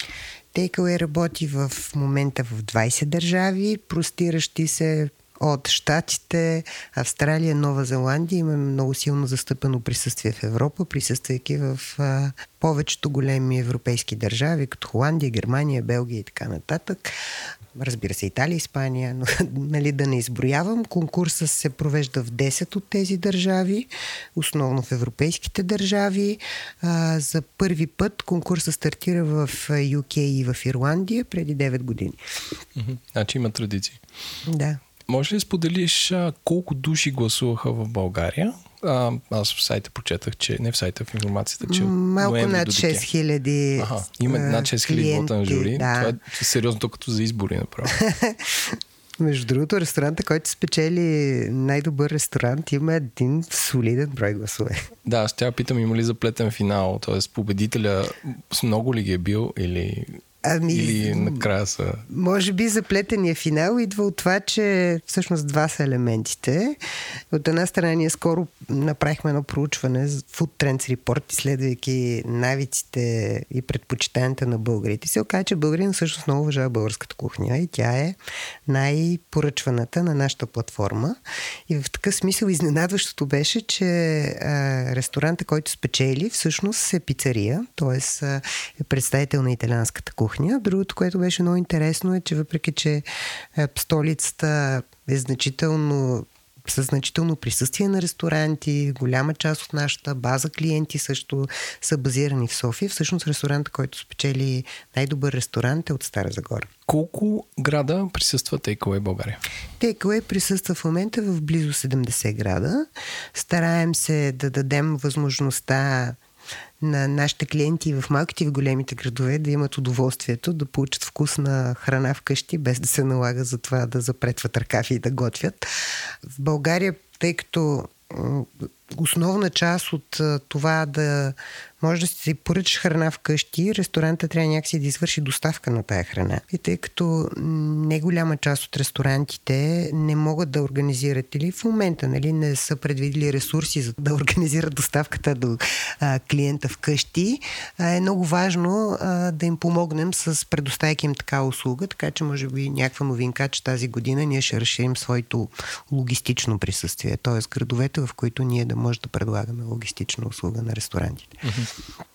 S5: Takeaway работи в момента в 20 държави, простиращи се от Штатите, Австралия, Нова Зеландия. Имаме много силно застъпено присъствие в Европа, присъствайки в а, повечето големи европейски държави, като Холандия, Германия, Белгия и така нататък. Разбира се, Италия, Испания, но <laughs> нали, да не изброявам. Конкурсът се провежда в 10 от тези държави, основно в европейските държави. А, за първи път конкурсът стартира в UK и в Ирландия преди 9 години.
S4: Значи има традиции.
S5: Да.
S4: Може ли да споделиш а, колко души гласуваха в България? А, аз в сайта почетах, че не в сайта, в информацията, че
S5: Малко над 6000
S4: ага, Има над 6000 вота на жури. Да. Това е сериозно, то като за избори направо. <laughs>
S5: Между другото, ресторанта, който спечели най-добър ресторант, има един солиден брой гласове.
S4: Да, аз тя питам, има ли заплетен финал? т.е. победителя с много ли ги е бил или Ами, Или накрая са...
S5: Може би заплетения финал идва от това, че всъщност два са елементите. От една страна ние скоро направихме едно проучване в Food Trends Report, изследвайки навиците и предпочитанията на българите. се оказа, че българин всъщност много уважава българската кухня и тя е най-поръчваната на нашата платформа. И в такъв смисъл изненадващото беше, че а, ресторанта, който спечели, всъщност е пицария, т.е. е представител на италианската кухня кухня. Другото, което беше много интересно е, че въпреки, че е, столицата е значително със значително присъствие на ресторанти. Голяма част от нашата база клиенти също са базирани в София. Всъщност ресторант, който спечели най-добър ресторант е от Стара Загора.
S4: Колко града присъства Takeaway България?
S5: Takeaway присъства в момента в близо 70 града. Стараем се да дадем възможността на нашите клиенти в малките и в големите градове да имат удоволствието да получат вкусна храна вкъщи, без да се налага за това да запретват ръкави и да готвят. В България, тъй като основна част от това да може да си поръчаш храна вкъщи, ресторанта трябва някакси да извърши доставка на тая храна. И тъй като не голяма част от ресторантите не могат да организират или в момента нали, не са предвидили ресурси за да организират доставката до а, клиента вкъщи, а, е много важно а, да им помогнем с предоставяйки им така услуга, така че може би някаква новинка, че тази година ние ще разширим своето логистично присъствие, т.е. градовете, в които ние да може да предлагаме логистична услуга на ресторантите.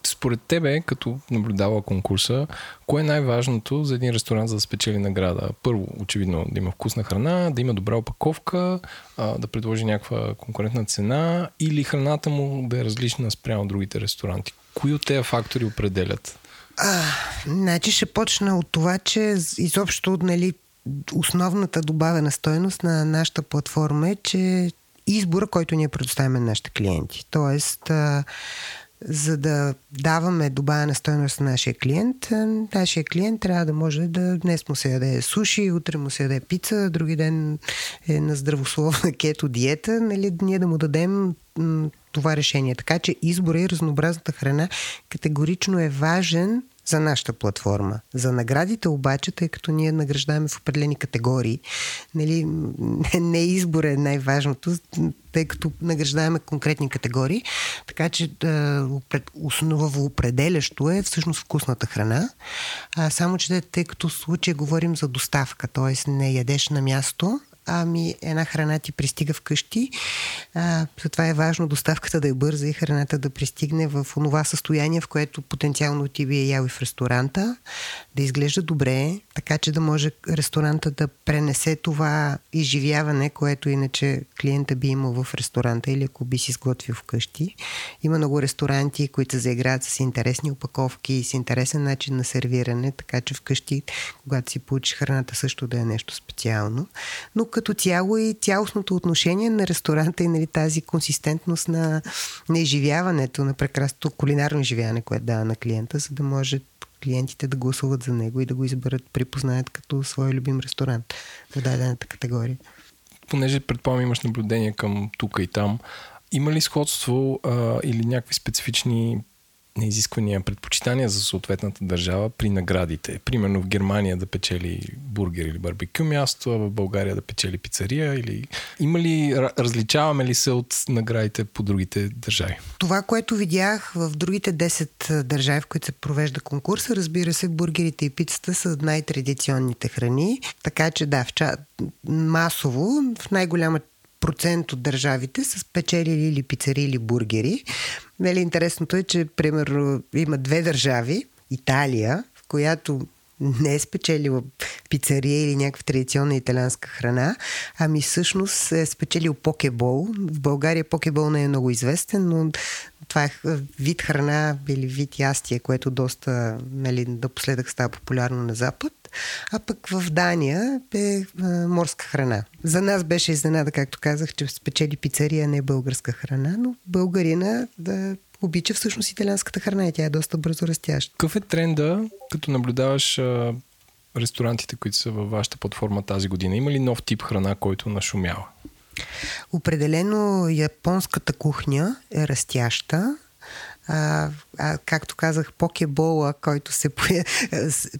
S4: Според тебе, като наблюдава конкурса, кое е най-важното за един ресторант за да спечели награда? Първо, очевидно, да има вкусна храна, да има добра опаковка, да предложи някаква конкурентна цена или храната му да е различна спрямо другите ресторанти. Кои от тези фактори определят?
S5: А, значи ще почна от това, че изобщо нали, основната добавена стойност на нашата платформа е, че избора, който ние предоставяме на нашите клиенти. Тоест, а, за да даваме добавена стоеност на нашия клиент, нашия клиент трябва да може да днес му се яде суши, утре му се яде пица, други ден е на здравословна кето диета, нали, ние да му дадем това решение. Така че избора и разнообразната храна категорично е важен за нашата платформа. За наградите обаче, тъй като ние награждаваме в определени категории, нали, не избор е най-важното, тъй като награждаваме конкретни категории, така че основа определящо е всъщност вкусната храна. А, само, че тъй като в случая говорим за доставка, т.е. не ядеш на място, ами една храна ти пристига вкъщи. А, затова е важно доставката да е бърза и храната да пристигне в онова състояние, в което потенциално ти би е ял и в ресторанта, да изглежда добре, така че да може ресторанта да пренесе това изживяване, което иначе клиента би имал в ресторанта или ако би си сготвил вкъщи. Има много ресторанти, които се заиграят с интересни опаковки и с интересен начин на сервиране, така че вкъщи, когато си получиш храната, също да е нещо специално. Но като цяло и цялостното отношение на ресторанта и нали, тази консистентност на, на изживяването, на прекрасното кулинарно изживяване, което дава на клиента, за да може клиентите да гласуват за него и да го изберат, припознаят като свой любим ресторант в дадената категория.
S4: Понеже предполагам имаш наблюдение към тук и там, има ли сходство а, или някакви специфични изисквания, предпочитания за съответната държава при наградите. Примерно в Германия да печели бургер или барбекю място, а в България да печели пицария или... Има ли, различаваме ли се от наградите по другите държави?
S5: Това, което видях в другите 10 държави, в които се провежда конкурса, разбира се, бургерите и пицата са най-традиционните храни, така че да, в ча... масово, в най-голяма процент от държавите са спечелили или пицари или бургери. Нали, интересното е, че примерно има две държави, Италия, в която не е спечелила пицария или някаква традиционна италианска храна, ами всъщност е спечелил покебол. В България покебол не е много известен, но това е вид храна или вид ястие, което доста нали, напоследък става популярно на Запад. А пък в Дания е морска храна. За нас беше изненада, както казах, че спечели пицария, не българска храна, но българина да обича всъщност италианската храна и тя е доста бързо растяща.
S4: Какъв е тренда, като наблюдаваш а, ресторантите, които са във вашата платформа тази година? Има ли нов тип храна, който нашумява?
S5: Определено японската кухня е растяща. А, а, както казах, покебола, който се поя...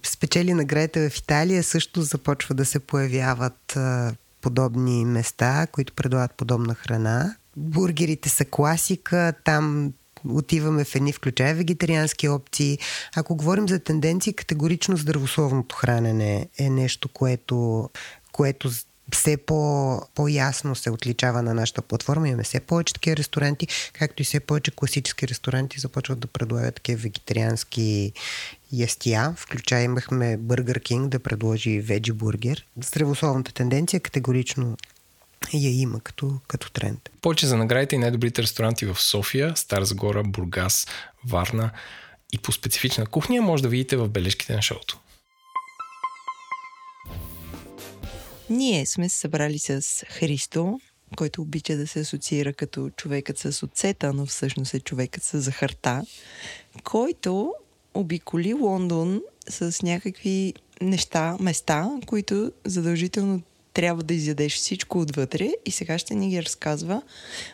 S5: спечели наградата в Италия, също започва да се появяват а, подобни места, които предлагат подобна храна. Бургерите са класика, там отиваме в едни, включая вегетариански опции. Ако говорим за тенденции, категорично здравословното хранене е нещо, което, което все по, по-ясно се отличава на нашата платформа. Имаме все повече такива ресторанти, както и все повече класически ресторанти започват да предлагат такива вегетариански ястия. Включая имахме Burger King да предложи веджи бургер. Здравословната тенденция категорично я има като, като тренд.
S4: Повече за наградите и най-добрите ресторанти в София, Стара Загора, Бургас, Варна и по специфична кухня може да видите в бележките на шоуто.
S1: Ние сме се събрали с Христо, който обича да се асоциира като човекът с оцета, но всъщност е човекът с захарта, който обиколи Лондон с някакви неща, места, които задължително трябва да изядеш всичко отвътре и сега ще ни ги разказва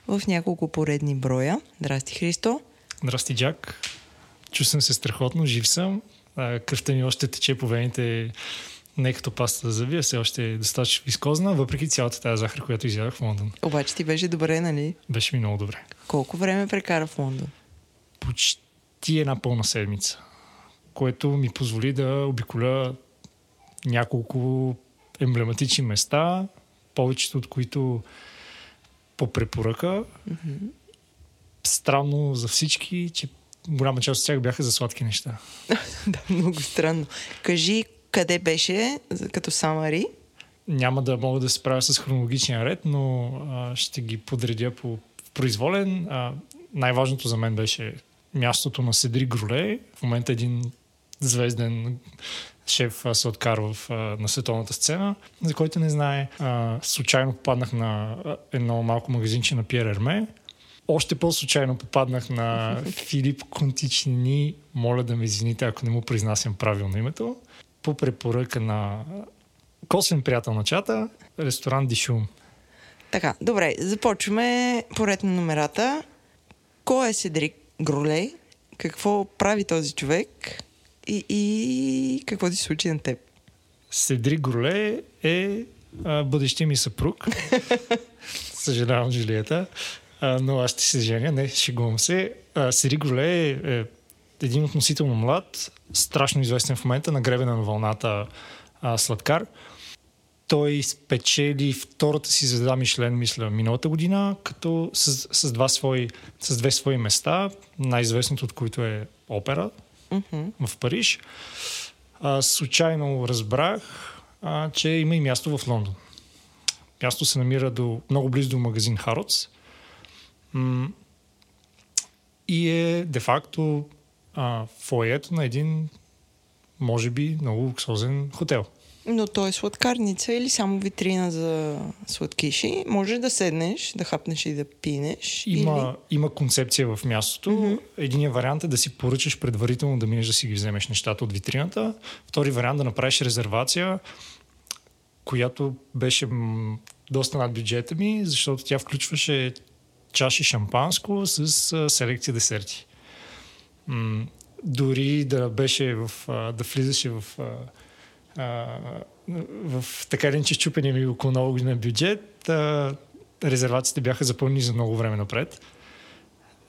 S1: в няколко поредни броя. Здрасти, Христо!
S6: Здрасти, Джак! Чувствам се страхотно, жив съм. Кръвта ми още тече по вените не като паста за зъби, все още е достатъчно вискозна, въпреки цялата тази захар, която изядах в Лондон.
S1: Обаче ти беше добре, нали?
S6: Беше ми много добре.
S1: Колко време прекара в Лондон?
S6: Почти една пълна седмица, което ми позволи да обиколя няколко емблематични места, повечето от които по препоръка. Mm-hmm. Странно за всички, че голяма част от тях бяха за сладки неща. <laughs>
S1: да, много странно. Кажи, къде беше като самари?
S6: Няма да мога да се справя с хронологичния ред, но а, ще ги подредя по произволен. А, най-важното за мен беше мястото на Седри Гроле. В момента един звезден шеф се откарва в, на световната сцена, за който не знае. А, случайно попаднах на едно малко магазинче на Пьер Ерме. Още по-случайно попаднах на <laughs> Филип Контични. Моля да ме извините, ако не му произнасям правилно името по препоръка на косвен приятел на чата, ресторант Дишум.
S1: Така, добре, започваме поред на номерата. Кой е Седрик Гролей? Какво прави този човек? И, и какво ти случи на теб?
S6: Седрик Гроле е а, бъдещия ми съпруг. <laughs> Съжалявам, Жилията. А, но аз ще се женя. Не, шегувам се. Седрик Гроле е, е един относително млад, страшно известен в момента, на гребена на вълната а, сладкар. Той спечели втората си звезда Мишлен, мисля, миналата година, като с, с, два свои, с две свои места, най-известното от които е опера mm-hmm. в Париж. А, случайно разбрах, а, че има и място в Лондон. Място се намира до, много близо до магазин Харотс. М- и е де-факто а, фоето на един, може би, много луксозен хотел.
S1: Но то е сладкарница или само витрина за сладкиши. Може да седнеш, да хапнеш и да пинеш.
S6: Има,
S1: или...
S6: има концепция в мястото. Mm-hmm. Единият вариант е да си поръчаш предварително да минеш да си ги вземеш нещата от витрината. Втори вариант да направиш резервация, която беше доста над бюджета ми, защото тя включваше чаши шампанско с селекция десерти м- дори да беше в, а, да влизаше в, а, в така един че чупения ми около много година бюджет, а, резервациите бяха запълнени за много време напред.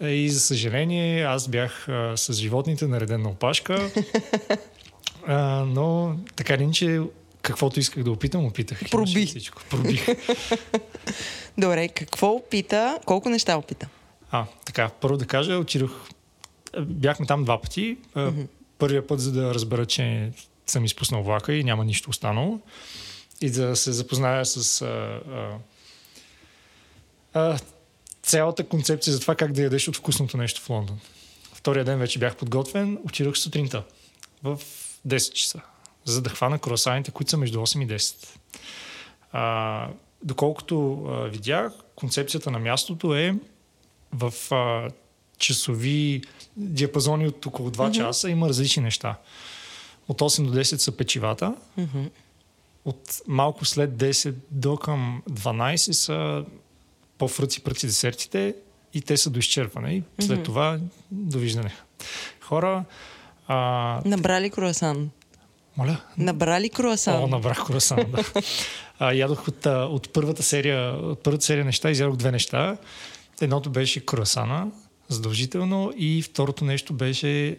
S6: И за съжаление, аз бях а, с животните нареден на опашка. <laughs> А, но така ли, че каквото исках да опитам, опитах.
S1: Проби.
S6: Всичко. Пробих. <laughs>
S1: Добре, какво опита? Колко неща опита?
S6: А, така, първо да кажа, отидох бяхме там два пъти. Mm-hmm. Първия път, за да разбера, че съм изпуснал влака и няма нищо останало. И да се запозная с а, а, а, цялата концепция за това как да ядеш от вкусното нещо в Лондон. Втория ден вече бях подготвен, отидох сутринта в 10 часа, за да хвана круасаните, които са между 8 и 10. А, доколкото а, видях, концепцията на мястото е в а, часови диапазони от около 2 mm-hmm. часа има различни неща. От 8 до 10 са печивата. Mm-hmm. От малко след 10 до към 12 са по-фръци пръци десертите и те са до изчерпване. И след mm-hmm. това довиждане. Хора... А...
S1: Набрали круасан.
S6: Моля?
S1: Набрали круасан.
S6: О, набрах круасан, да. <laughs> а, ядох от, от първата серия, от първата серия неща, изядох две неща. Едното беше круасана, задължително. И второто нещо беше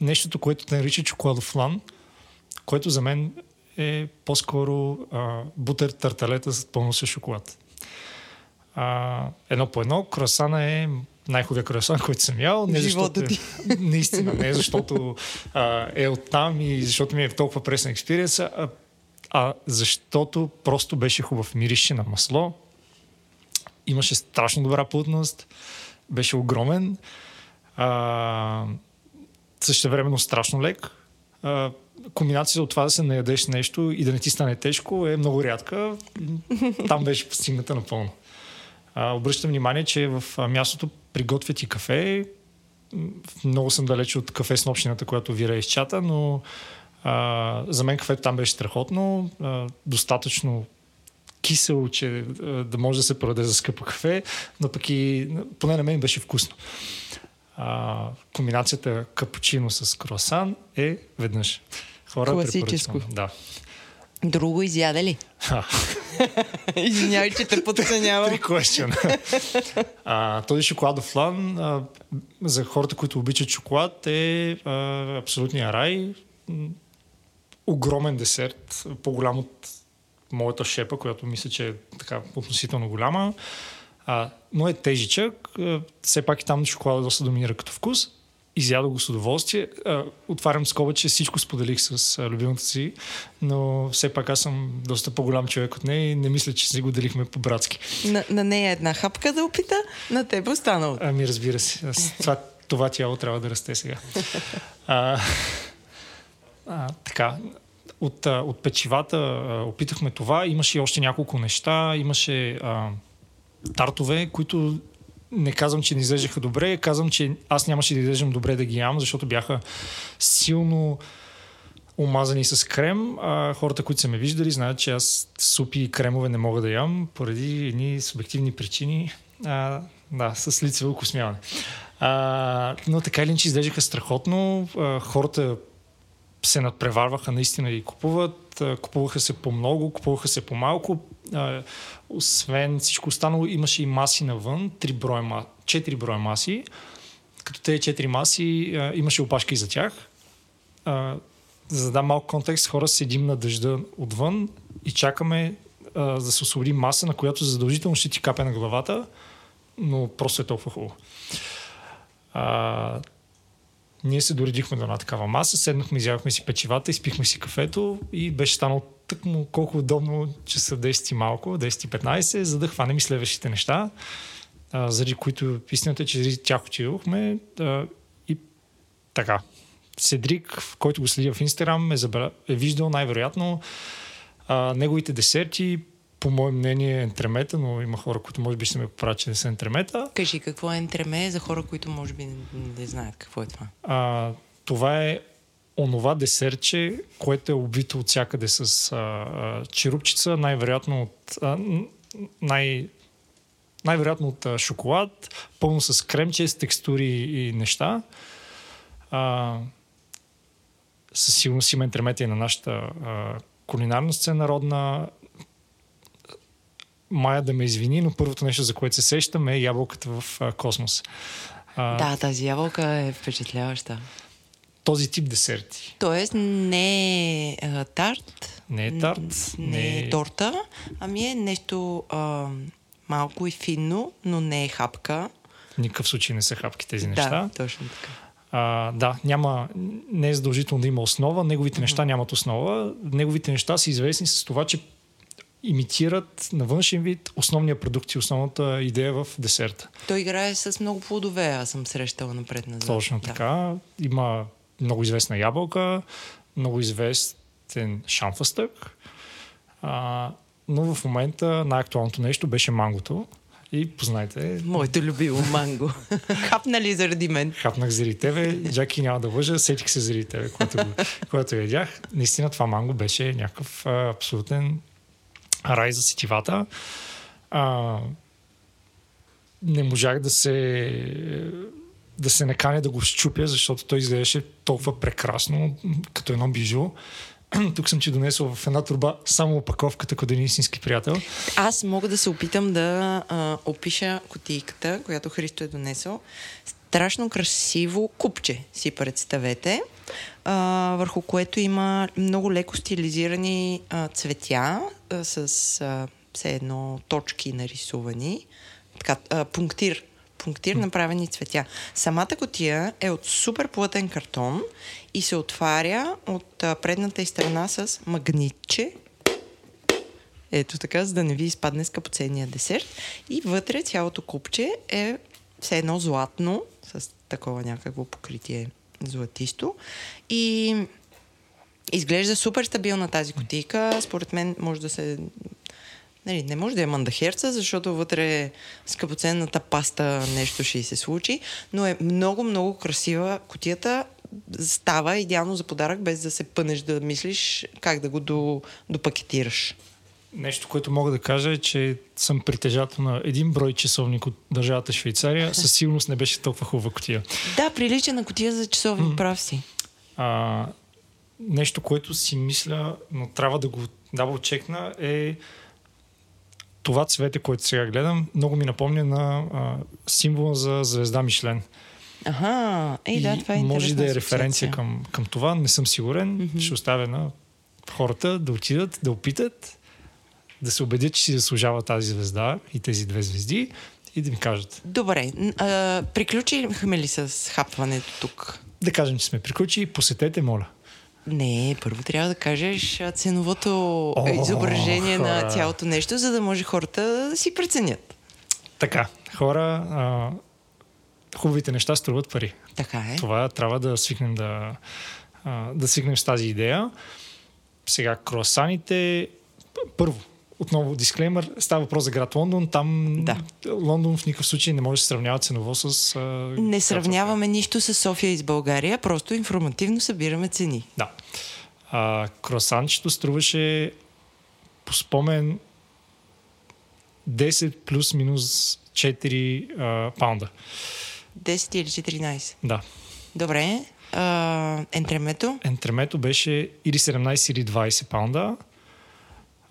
S6: нещото, което те нарича чоколадов лан, което за мен е по-скоро а, бутер тарталета с пълно с шоколад. А, едно по едно, круасана е най-хубавия круасан, който съм ял.
S1: Не защото, е, <laughs>
S6: наистина, не защото а, е оттам и защото ми е толкова пресен експириенс, а, а защото просто беше хубав. Мирише на масло, имаше страшно добра плътност, беше огромен, а, също времено страшно лек. А, комбинацията от това да се наядеш нещо и да не ти стане тежко е много рядка. Там беше постигната напълно. А, обръщам внимание, че в мястото приготвят и кафе. Много съм далеч от кафе с общината, която вира из чата, но а, за мен кафето там беше страхотно. А, достатъчно кисел, че да може да се продаде за скъпо кафе, но пък и поне на мен беше вкусно. А, комбинацията капучино с круасан е веднъж.
S1: Хора Класическо.
S6: Да.
S1: Друго изяде ли? <laughs> Извинявай, че те подценявам.
S6: Три question. а, този шоколадов флан а, за хората, които обичат шоколад е а, абсолютния рай. Огромен десерт, по-голям от моята шепа, която мисля, че е така относително голяма. А, но е тежичък. Все пак и там шоколада доста доминира като вкус. Изядох го с удоволствие. А, отварям скоба, че всичко споделих с а, любимата си, но все пак аз съм доста по-голям човек от нея и не мисля, че си го делихме по-братски.
S1: На, на нея една хапка да опита, на теб останало.
S6: Ами разбира се. Аз, това, това тяло трябва да расте сега. <laughs> А, а, така, от, от печивата опитахме това. Имаше и още няколко неща. Имаше а, тартове, които не казвам, че не изглеждаха добре, казвам, че аз нямаше да изглеждам добре да ги ям, защото бяха силно омазани с крем. А хората, които са ме виждали, знаят, че аз супи и кремове не мога да ям поради едни субективни причини. А, да, с лицево космяване. А, но така или иначе изглеждаха страхотно. А, хората се надпреварваха наистина и купуват. Купуваха се по много, купуваха се по малко. Освен всичко останало, имаше и маси навън, 3 броя, 4 броя маси. Като тези 4 маси имаше опашки и за тях. За да дам малко контекст, хора седим на дъжда отвън и чакаме да се освободи маса, на която задължително ще ти капе на главата, но просто е толкова хубаво. Ние се доредихме до една такава маса, седнахме, изявахме си печивата, изпихме си кафето и беше станало тъкмо колко удобно, че са 10 и малко, 10 15, за да хванем и следващите неща, а, заради които истината е, че заради тях отидохме а, и така. Седрик, който го следи в Инстаграм, е, забра... е виждал най-вероятно а, неговите десерти, по мое мнение, ентремета, но има хора, които може би ще ме поправят, че не са ентремета.
S1: Кажи, какво е ентреме за хора, които може би не, не знаят какво е това?
S6: А, това е онова десерче, което е обвито от всякъде с а, а, черупчица, най-вероятно от а, най- най-вероятно от а, шоколад, пълно с кремче, с текстури и неща. А, със сигурност има интерметия на нашата а, кулинарна сцена народна. Майя да ме извини, но първото нещо, за което се сещам е ябълката в а, космос.
S1: А, да, тази ябълка е впечатляваща.
S6: Този тип десерти.
S1: Тоест не е а, тарт.
S6: Не е тарт.
S1: Не, не е торта, ами е нещо а, малко и финно, но не е хапка.
S6: В никакъв случай не са хапки тези неща.
S1: Да, точно така.
S6: А, да, няма, не е задължително да има основа. Неговите неща нямат основа. Неговите неща са известни с това, че имитират на външен вид основния продукт и основната идея в десерта.
S1: Той играе с много плодове, аз съм срещала напред назад.
S6: Точно да. така. Има много известна ябълка, много известен шамфастък. А, но в момента най-актуалното нещо беше мангото. И познайте.
S1: Моето любимо манго. <laughs> Хапна ли заради мен?
S6: Хапнах заради тебе. Джаки няма да лъжа. Сетих се заради тебе, когато, когато ядях. Наистина това манго беше някакъв а, абсолютен рай за сетивата. А, не можах да се да се наканя да го щупя, защото той изглеждаше толкова прекрасно, като едно бижу. <clears throat> Тук съм ти донесъл в една труба само опаковката, като един истински приятел.
S1: Аз мога да се опитам да а, опиша котийката, която Христо е донесъл. Страшно красиво купче, си представете, а, върху което има много леко стилизирани а, цветя а, с а, все едно точки нарисувани. Така, а, пунктир пунктир направени цветя. Самата котия е от супер плътен картон и се отваря от предната и страна с магнитче, Ето така, за да не ви изпадне скъпоценния десерт. И вътре цялото купче е все едно златно, с такова някакво покритие златисто. И изглежда супер стабилна тази котийка. Според мен може да се Нали, не може да е мандахерца, защото вътре скъпоценната паста нещо ще се случи, но е много, много красива котията. Става идеално за подарък, без да се пънеш да мислиш как да го до, допакетираш.
S6: Нещо, което мога да кажа е, че съм притежател на един брой часовник от държавата Швейцария. Със сигурност не беше толкова хубава котия.
S1: Да, прилича на котия за часовник, mm. прав си.
S6: А, нещо, което си мисля, но трябва да го дабл чекна е това цвете, което сега гледам, много ми напомня на а, символа за звезда Мишлен.
S1: Ага, ей, да, това е
S6: Може да е референция към, към това, не съм сигурен. Mm-hmm. Ще оставя на хората да отидат, да опитат, да се убедят, че си заслужава тази звезда и тези две звезди и да ми кажат.
S1: Добре, а, приключихме ли с хапването тук?
S6: Да кажем, че сме приключили. Посетете, моля.
S1: Не, първо трябва да кажеш ценовото О, изображение хора. на цялото нещо, за да може хората да си преценят.
S6: Така, хора, а, хубавите неща струват пари.
S1: Така е.
S6: Това трябва да свикнем да, а, да свикнем с тази идея. Сега, круасаните, първо, отново дисклеймер, става въпрос за град Лондон. Там да. Лондон в никакъв случай не може да се сравнява ценово с... А,
S1: не сравняваме нищо с София и с България, просто информативно събираме цени.
S6: Да. А, круасанчето струваше по спомен 10 плюс минус 4 а, паунда.
S1: 10 или 14?
S6: Да.
S1: Добре. А, ентремето?
S6: Ентремето беше или 17 или 20 паунда.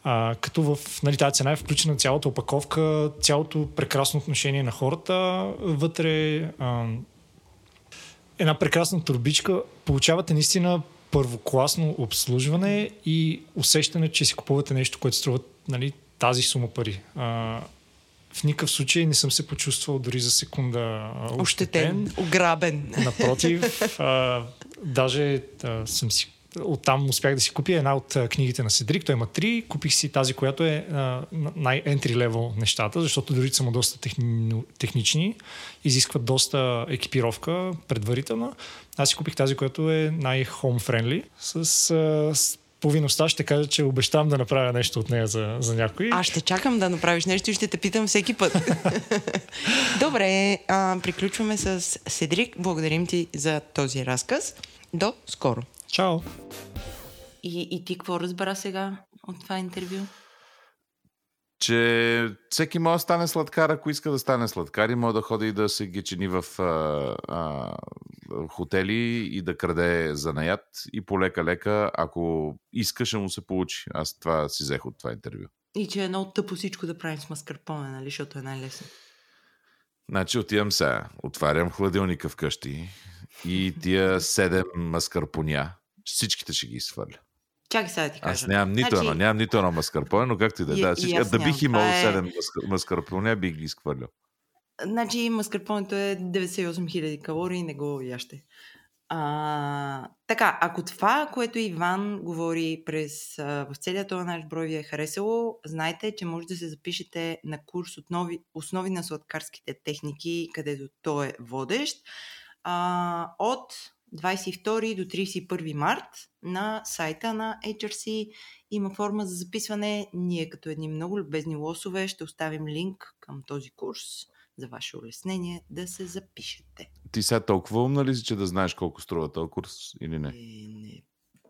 S6: А, като в нали, тази цена е включена цялата опаковка, цялото прекрасно отношение на хората. Вътре а, една прекрасна турбичка. Получавате наистина първокласно обслужване и усещане, че си купувате нещо, което струва нали, тази сума пари. А, в никакъв случай не съм се почувствал дори за секунда ощетен.
S1: ограбен.
S6: Напротив, <laughs> а, даже а, съм си оттам успях да си купя една от книгите на Седрик. Той има три. Купих си тази, която е най-entry level нещата, защото дори са му доста техни, технични. Изискват доста екипировка предварителна. Аз си купих тази, която е най-home friendly. С, с повинността ще кажа, че обещавам да направя нещо от нея за, за някой.
S1: Аз ще чакам да направиш нещо и ще те питам всеки път. <laughs> Добре, а, приключваме с Седрик. Благодарим ти за този разказ. До скоро!
S6: Чао!
S1: И, и ти какво разбра сега от това интервю?
S2: Че всеки може да стане сладкар, ако иска да стане сладкар и може да ходи и да се гечени в а, а, хотели и да краде занаят и полека-лека, ако иска, ще му се получи. Аз това си взех от това интервю.
S1: И че е много тъпо всичко да правим с маскарпоне, нали, защото е най-лесно.
S2: Значи отивам сега, отварям хладилника вкъщи и тия седем маскарпоня всичките ще ги изхвърля.
S1: Чакай сега да ти кажа.
S2: Аз нямам нито значи... едно, нямам нито едно маскарпоне, но както и да е. Да, всички, да бих имал е... 7 маскарпоне, бих ги изхвърлял.
S1: Значи маскарпонето е 98 000 калории, не го яще. А, така, ако това, което Иван говори през, а, в целият този наш брой ви е харесало, знайте, че може да се запишете на курс от нови, основи на сладкарските техники, където той е водещ. А, от 22 до 31 март на сайта на HRC има форма за записване. Ние като едни много любезни лосове ще оставим линк към този курс за ваше улеснение да се запишете.
S2: Ти сега толкова умна ли си, че да знаеш колко струва този курс или не?
S1: Не, не.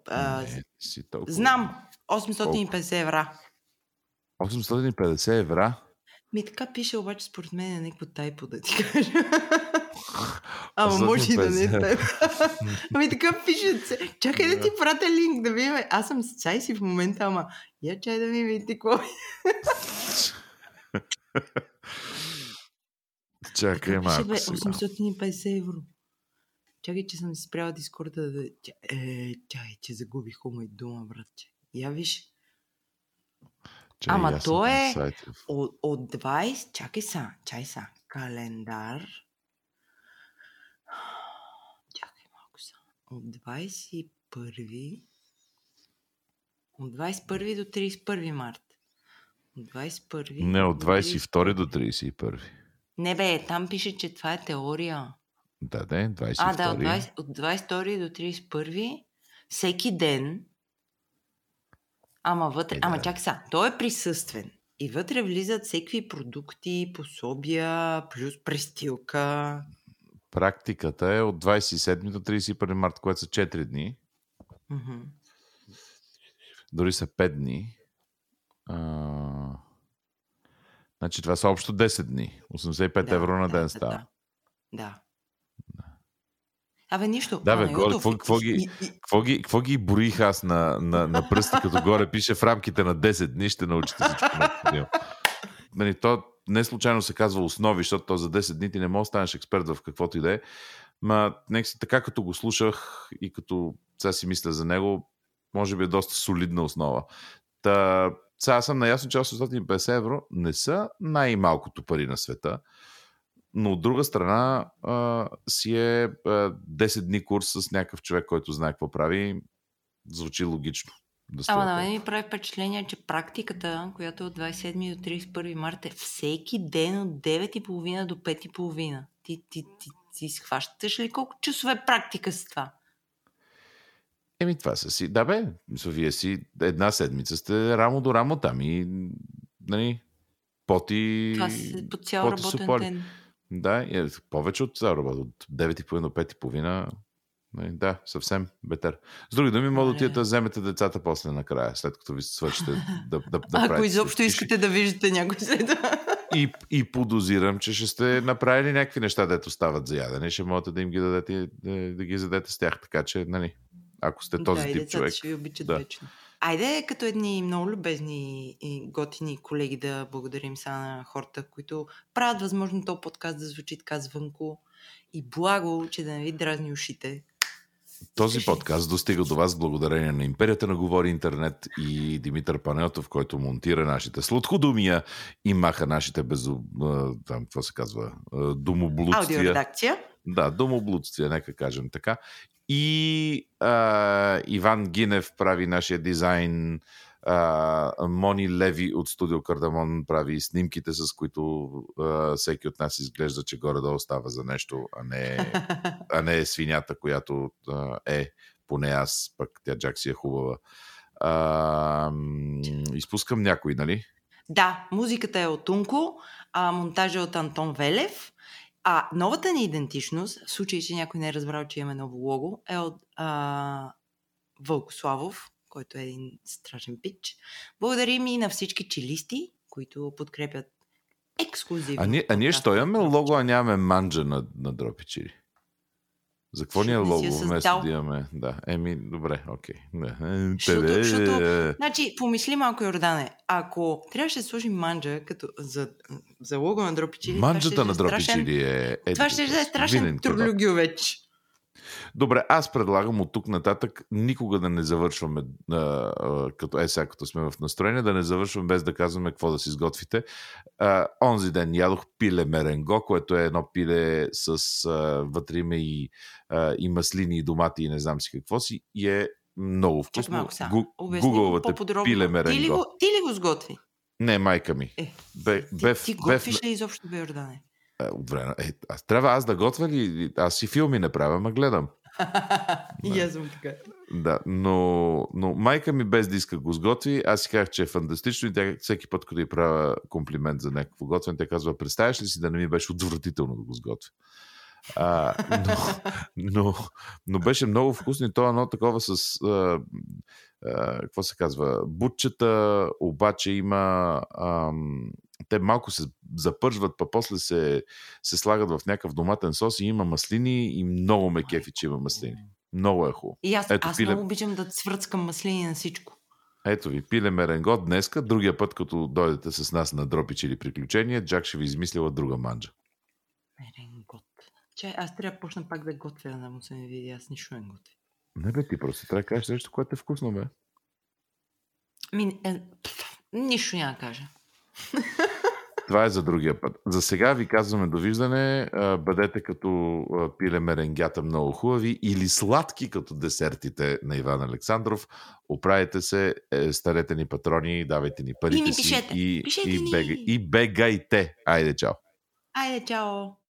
S1: А, не си толкова... Знам. 850 евра.
S2: 850 евра?
S1: Ми така пише, обаче според мен е някакво тайпо да ти кажа. <laughs> Ама може и да не е <laughs> Ами така пише. Чакай да ти пратя линк да видим. Аз съм с чай си в момента, ама я чай да ми видите какво <laughs>
S2: Чакай малко
S1: 850 евро. Чакай, че съм си спряла дискорда да... Е, чай, че загубих ума и дума, братче. Я виж. Чай, Ама то е от, от 20... Чакай са, чай са. Календар от 21 от 21 до 31 март. 21.
S2: Не, от 22 до 31.
S1: Не бе, там пише, че това е теория.
S2: Да, да, 22.
S1: А, да, от, 20, от 22 до 31 всеки ден. Ама вътре, е, ама да. чакай сега, той е присъствен. И вътре влизат всеки продукти, пособия, плюс престилка.
S2: Практиката е от 27 до 31 марта, което са 4 дни.
S1: Mm-hmm.
S2: Дори са 5 дни. А... Значи това са общо 10 дни. 85 да, евро на ден да, става.
S1: Да. да. Абе, нищо.
S2: Да, бе, горе, какво, какво, ги, какво, ги, какво ги броих аз на, на, на пръсти, като горе пише в рамките на 10 дни ще научите всичко Нали, то не случайно се казва основи, защото то за 10 дни ти не можеш да станеш експерт в каквото и да е. Ма, си така като го слушах и като сега си мисля за него, може би е доста солидна основа. Та, сега съм наясно, че 850 евро не са най-малкото пари на света, но от друга страна а, си е а, 10 дни курс с някакъв човек, който знае какво прави. Звучи логично.
S1: Да Ама на мен ми прави впечатление, че практиката, която е от 27 до 31 марта е всеки ден от 9.30 до 5.30. Ти, ти, ти, ти схващаш ли колко часове практика с това?
S2: Еми, това са си. Да, бе, мисля, вие си една седмица сте рамо до рамо там и, нали, поти.
S1: Това си по цял работен ден.
S2: Да, е, повече от цял работа. От 9.30 до 5.30. Нали, да, съвсем бетер. С други думи, мога да отидете да вземете децата после накрая, след като ви свършите да, да, да
S1: Ако изобщо искате да виждате някой след
S2: и, и подозирам, че ще сте направили някакви неща, дето стават за ядене. Ще можете да им ги дадете, да, да ги зададете с тях. Така че, нали, ако сте този да, тип човек.
S1: ще ви обичат да. вечно. Айде, като едни много любезни и готини колеги да благодарим сега на хората, които правят възможно този подкаст да звучи така звънко и благо, че да не ви дразни ушите.
S2: Този подкаст достига до вас благодарение на Империята на Говори Интернет и Димитър Панелтов, който монтира нашите сладкодумия и маха нашите безу... Там, какво се казва? Домоблудствия.
S1: Аудиоредакция.
S2: Да, домоблудствия, нека кажем така. И а, Иван Гинев прави нашия дизайн. Мони Леви от студио Кардамон прави снимките, с които а, всеки от нас изглежда, че горе-долу става за нещо, а не, а не е свинята, която а, е. Поне аз, пък тя Джак си е хубава. А, изпускам някой, нали?
S1: Да, музиката е от Тунко, а монтажа е от Антон Велев. А новата ни идентичност, в случай, че някой не е разбрал, че имаме ново лого, е от а, Вълкославов, който е един страшен пич. Благодарим и на всички чилисти, които подкрепят ексклюзивно.
S2: А ние, а ние що имаме лого, а нямаме манджа на, на дропи чили? За какво ни е лого вместо да имаме? Да, еми, добре, окей.
S1: Okay. Защото, защото, значи, помисли малко, Йордане, ако трябваше да сложим манджа като за, за лого на Дропичили...
S2: Манджата на
S1: е
S2: Дропичили е...
S1: е... Това ще е страшен вече.
S2: Добре, аз предлагам от тук нататък никога да не завършваме, а, а, като е сега, като сме в настроение, да не завършваме без да казваме какво да си изготвите. А, онзи ден ядох пиле меренго, което е едно пиле с а, вътре има и, а, и маслини, и домати и не знам си какво си и е много вкусно. Гугълвате пиле меренго. Ти ли,
S1: го, ти ли го сготви?
S2: Не, майка ми.
S1: Е, бе, ти, бе, ти готвиш ли изобщо, бе, Йордане?
S2: Е, от време. Е, аз, трябва аз да готвя ли? Аз си филми не правя, ма гледам.
S1: И аз съм така.
S2: Да, но, но майка ми без да иска го сготви, аз си казах, че е фантастично и тя всеки път, като й правя комплимент за някакво готвене, тя казва, представяш ли си да не ми беше отвратително да го сготвя? А, но, но, но беше много вкусно и то е едно такова с а, а, какво се казва, бутчета, обаче има ам, те малко се запържват, па после се, се слагат в някакъв доматен сос и има маслини и много ме кефи, че има маслини. Много е хубаво.
S1: И аз, Ето, аз пиле... много обичам да свръцкам маслини на всичко.
S2: Ето ви, пиле меренго днеска, другия път, като дойдете с нас на дропич или приключения, Джак ще ви измислила друга манджа.
S1: Меренгот. Че аз трябва да почна пак да готвя, да му се не види, аз нищо не готвя.
S2: Не бе, ти просто трябва да кажеш нещо, което е вкусно, бе.
S1: Ми, е, нищо няма да кажа. <laughs>
S2: Това е за другия път. За сега ви казваме довиждане. Бъдете като пиле меренгята много хубави или сладки като десертите на Иван Александров. Оправите се, е, старете ни патрони, давайте ни парите
S1: и ни
S2: си
S1: пишете.
S2: и,
S1: Пишете
S2: и,
S1: ни.
S2: бега, и бегайте. Айде, чао!
S1: Айде, чао!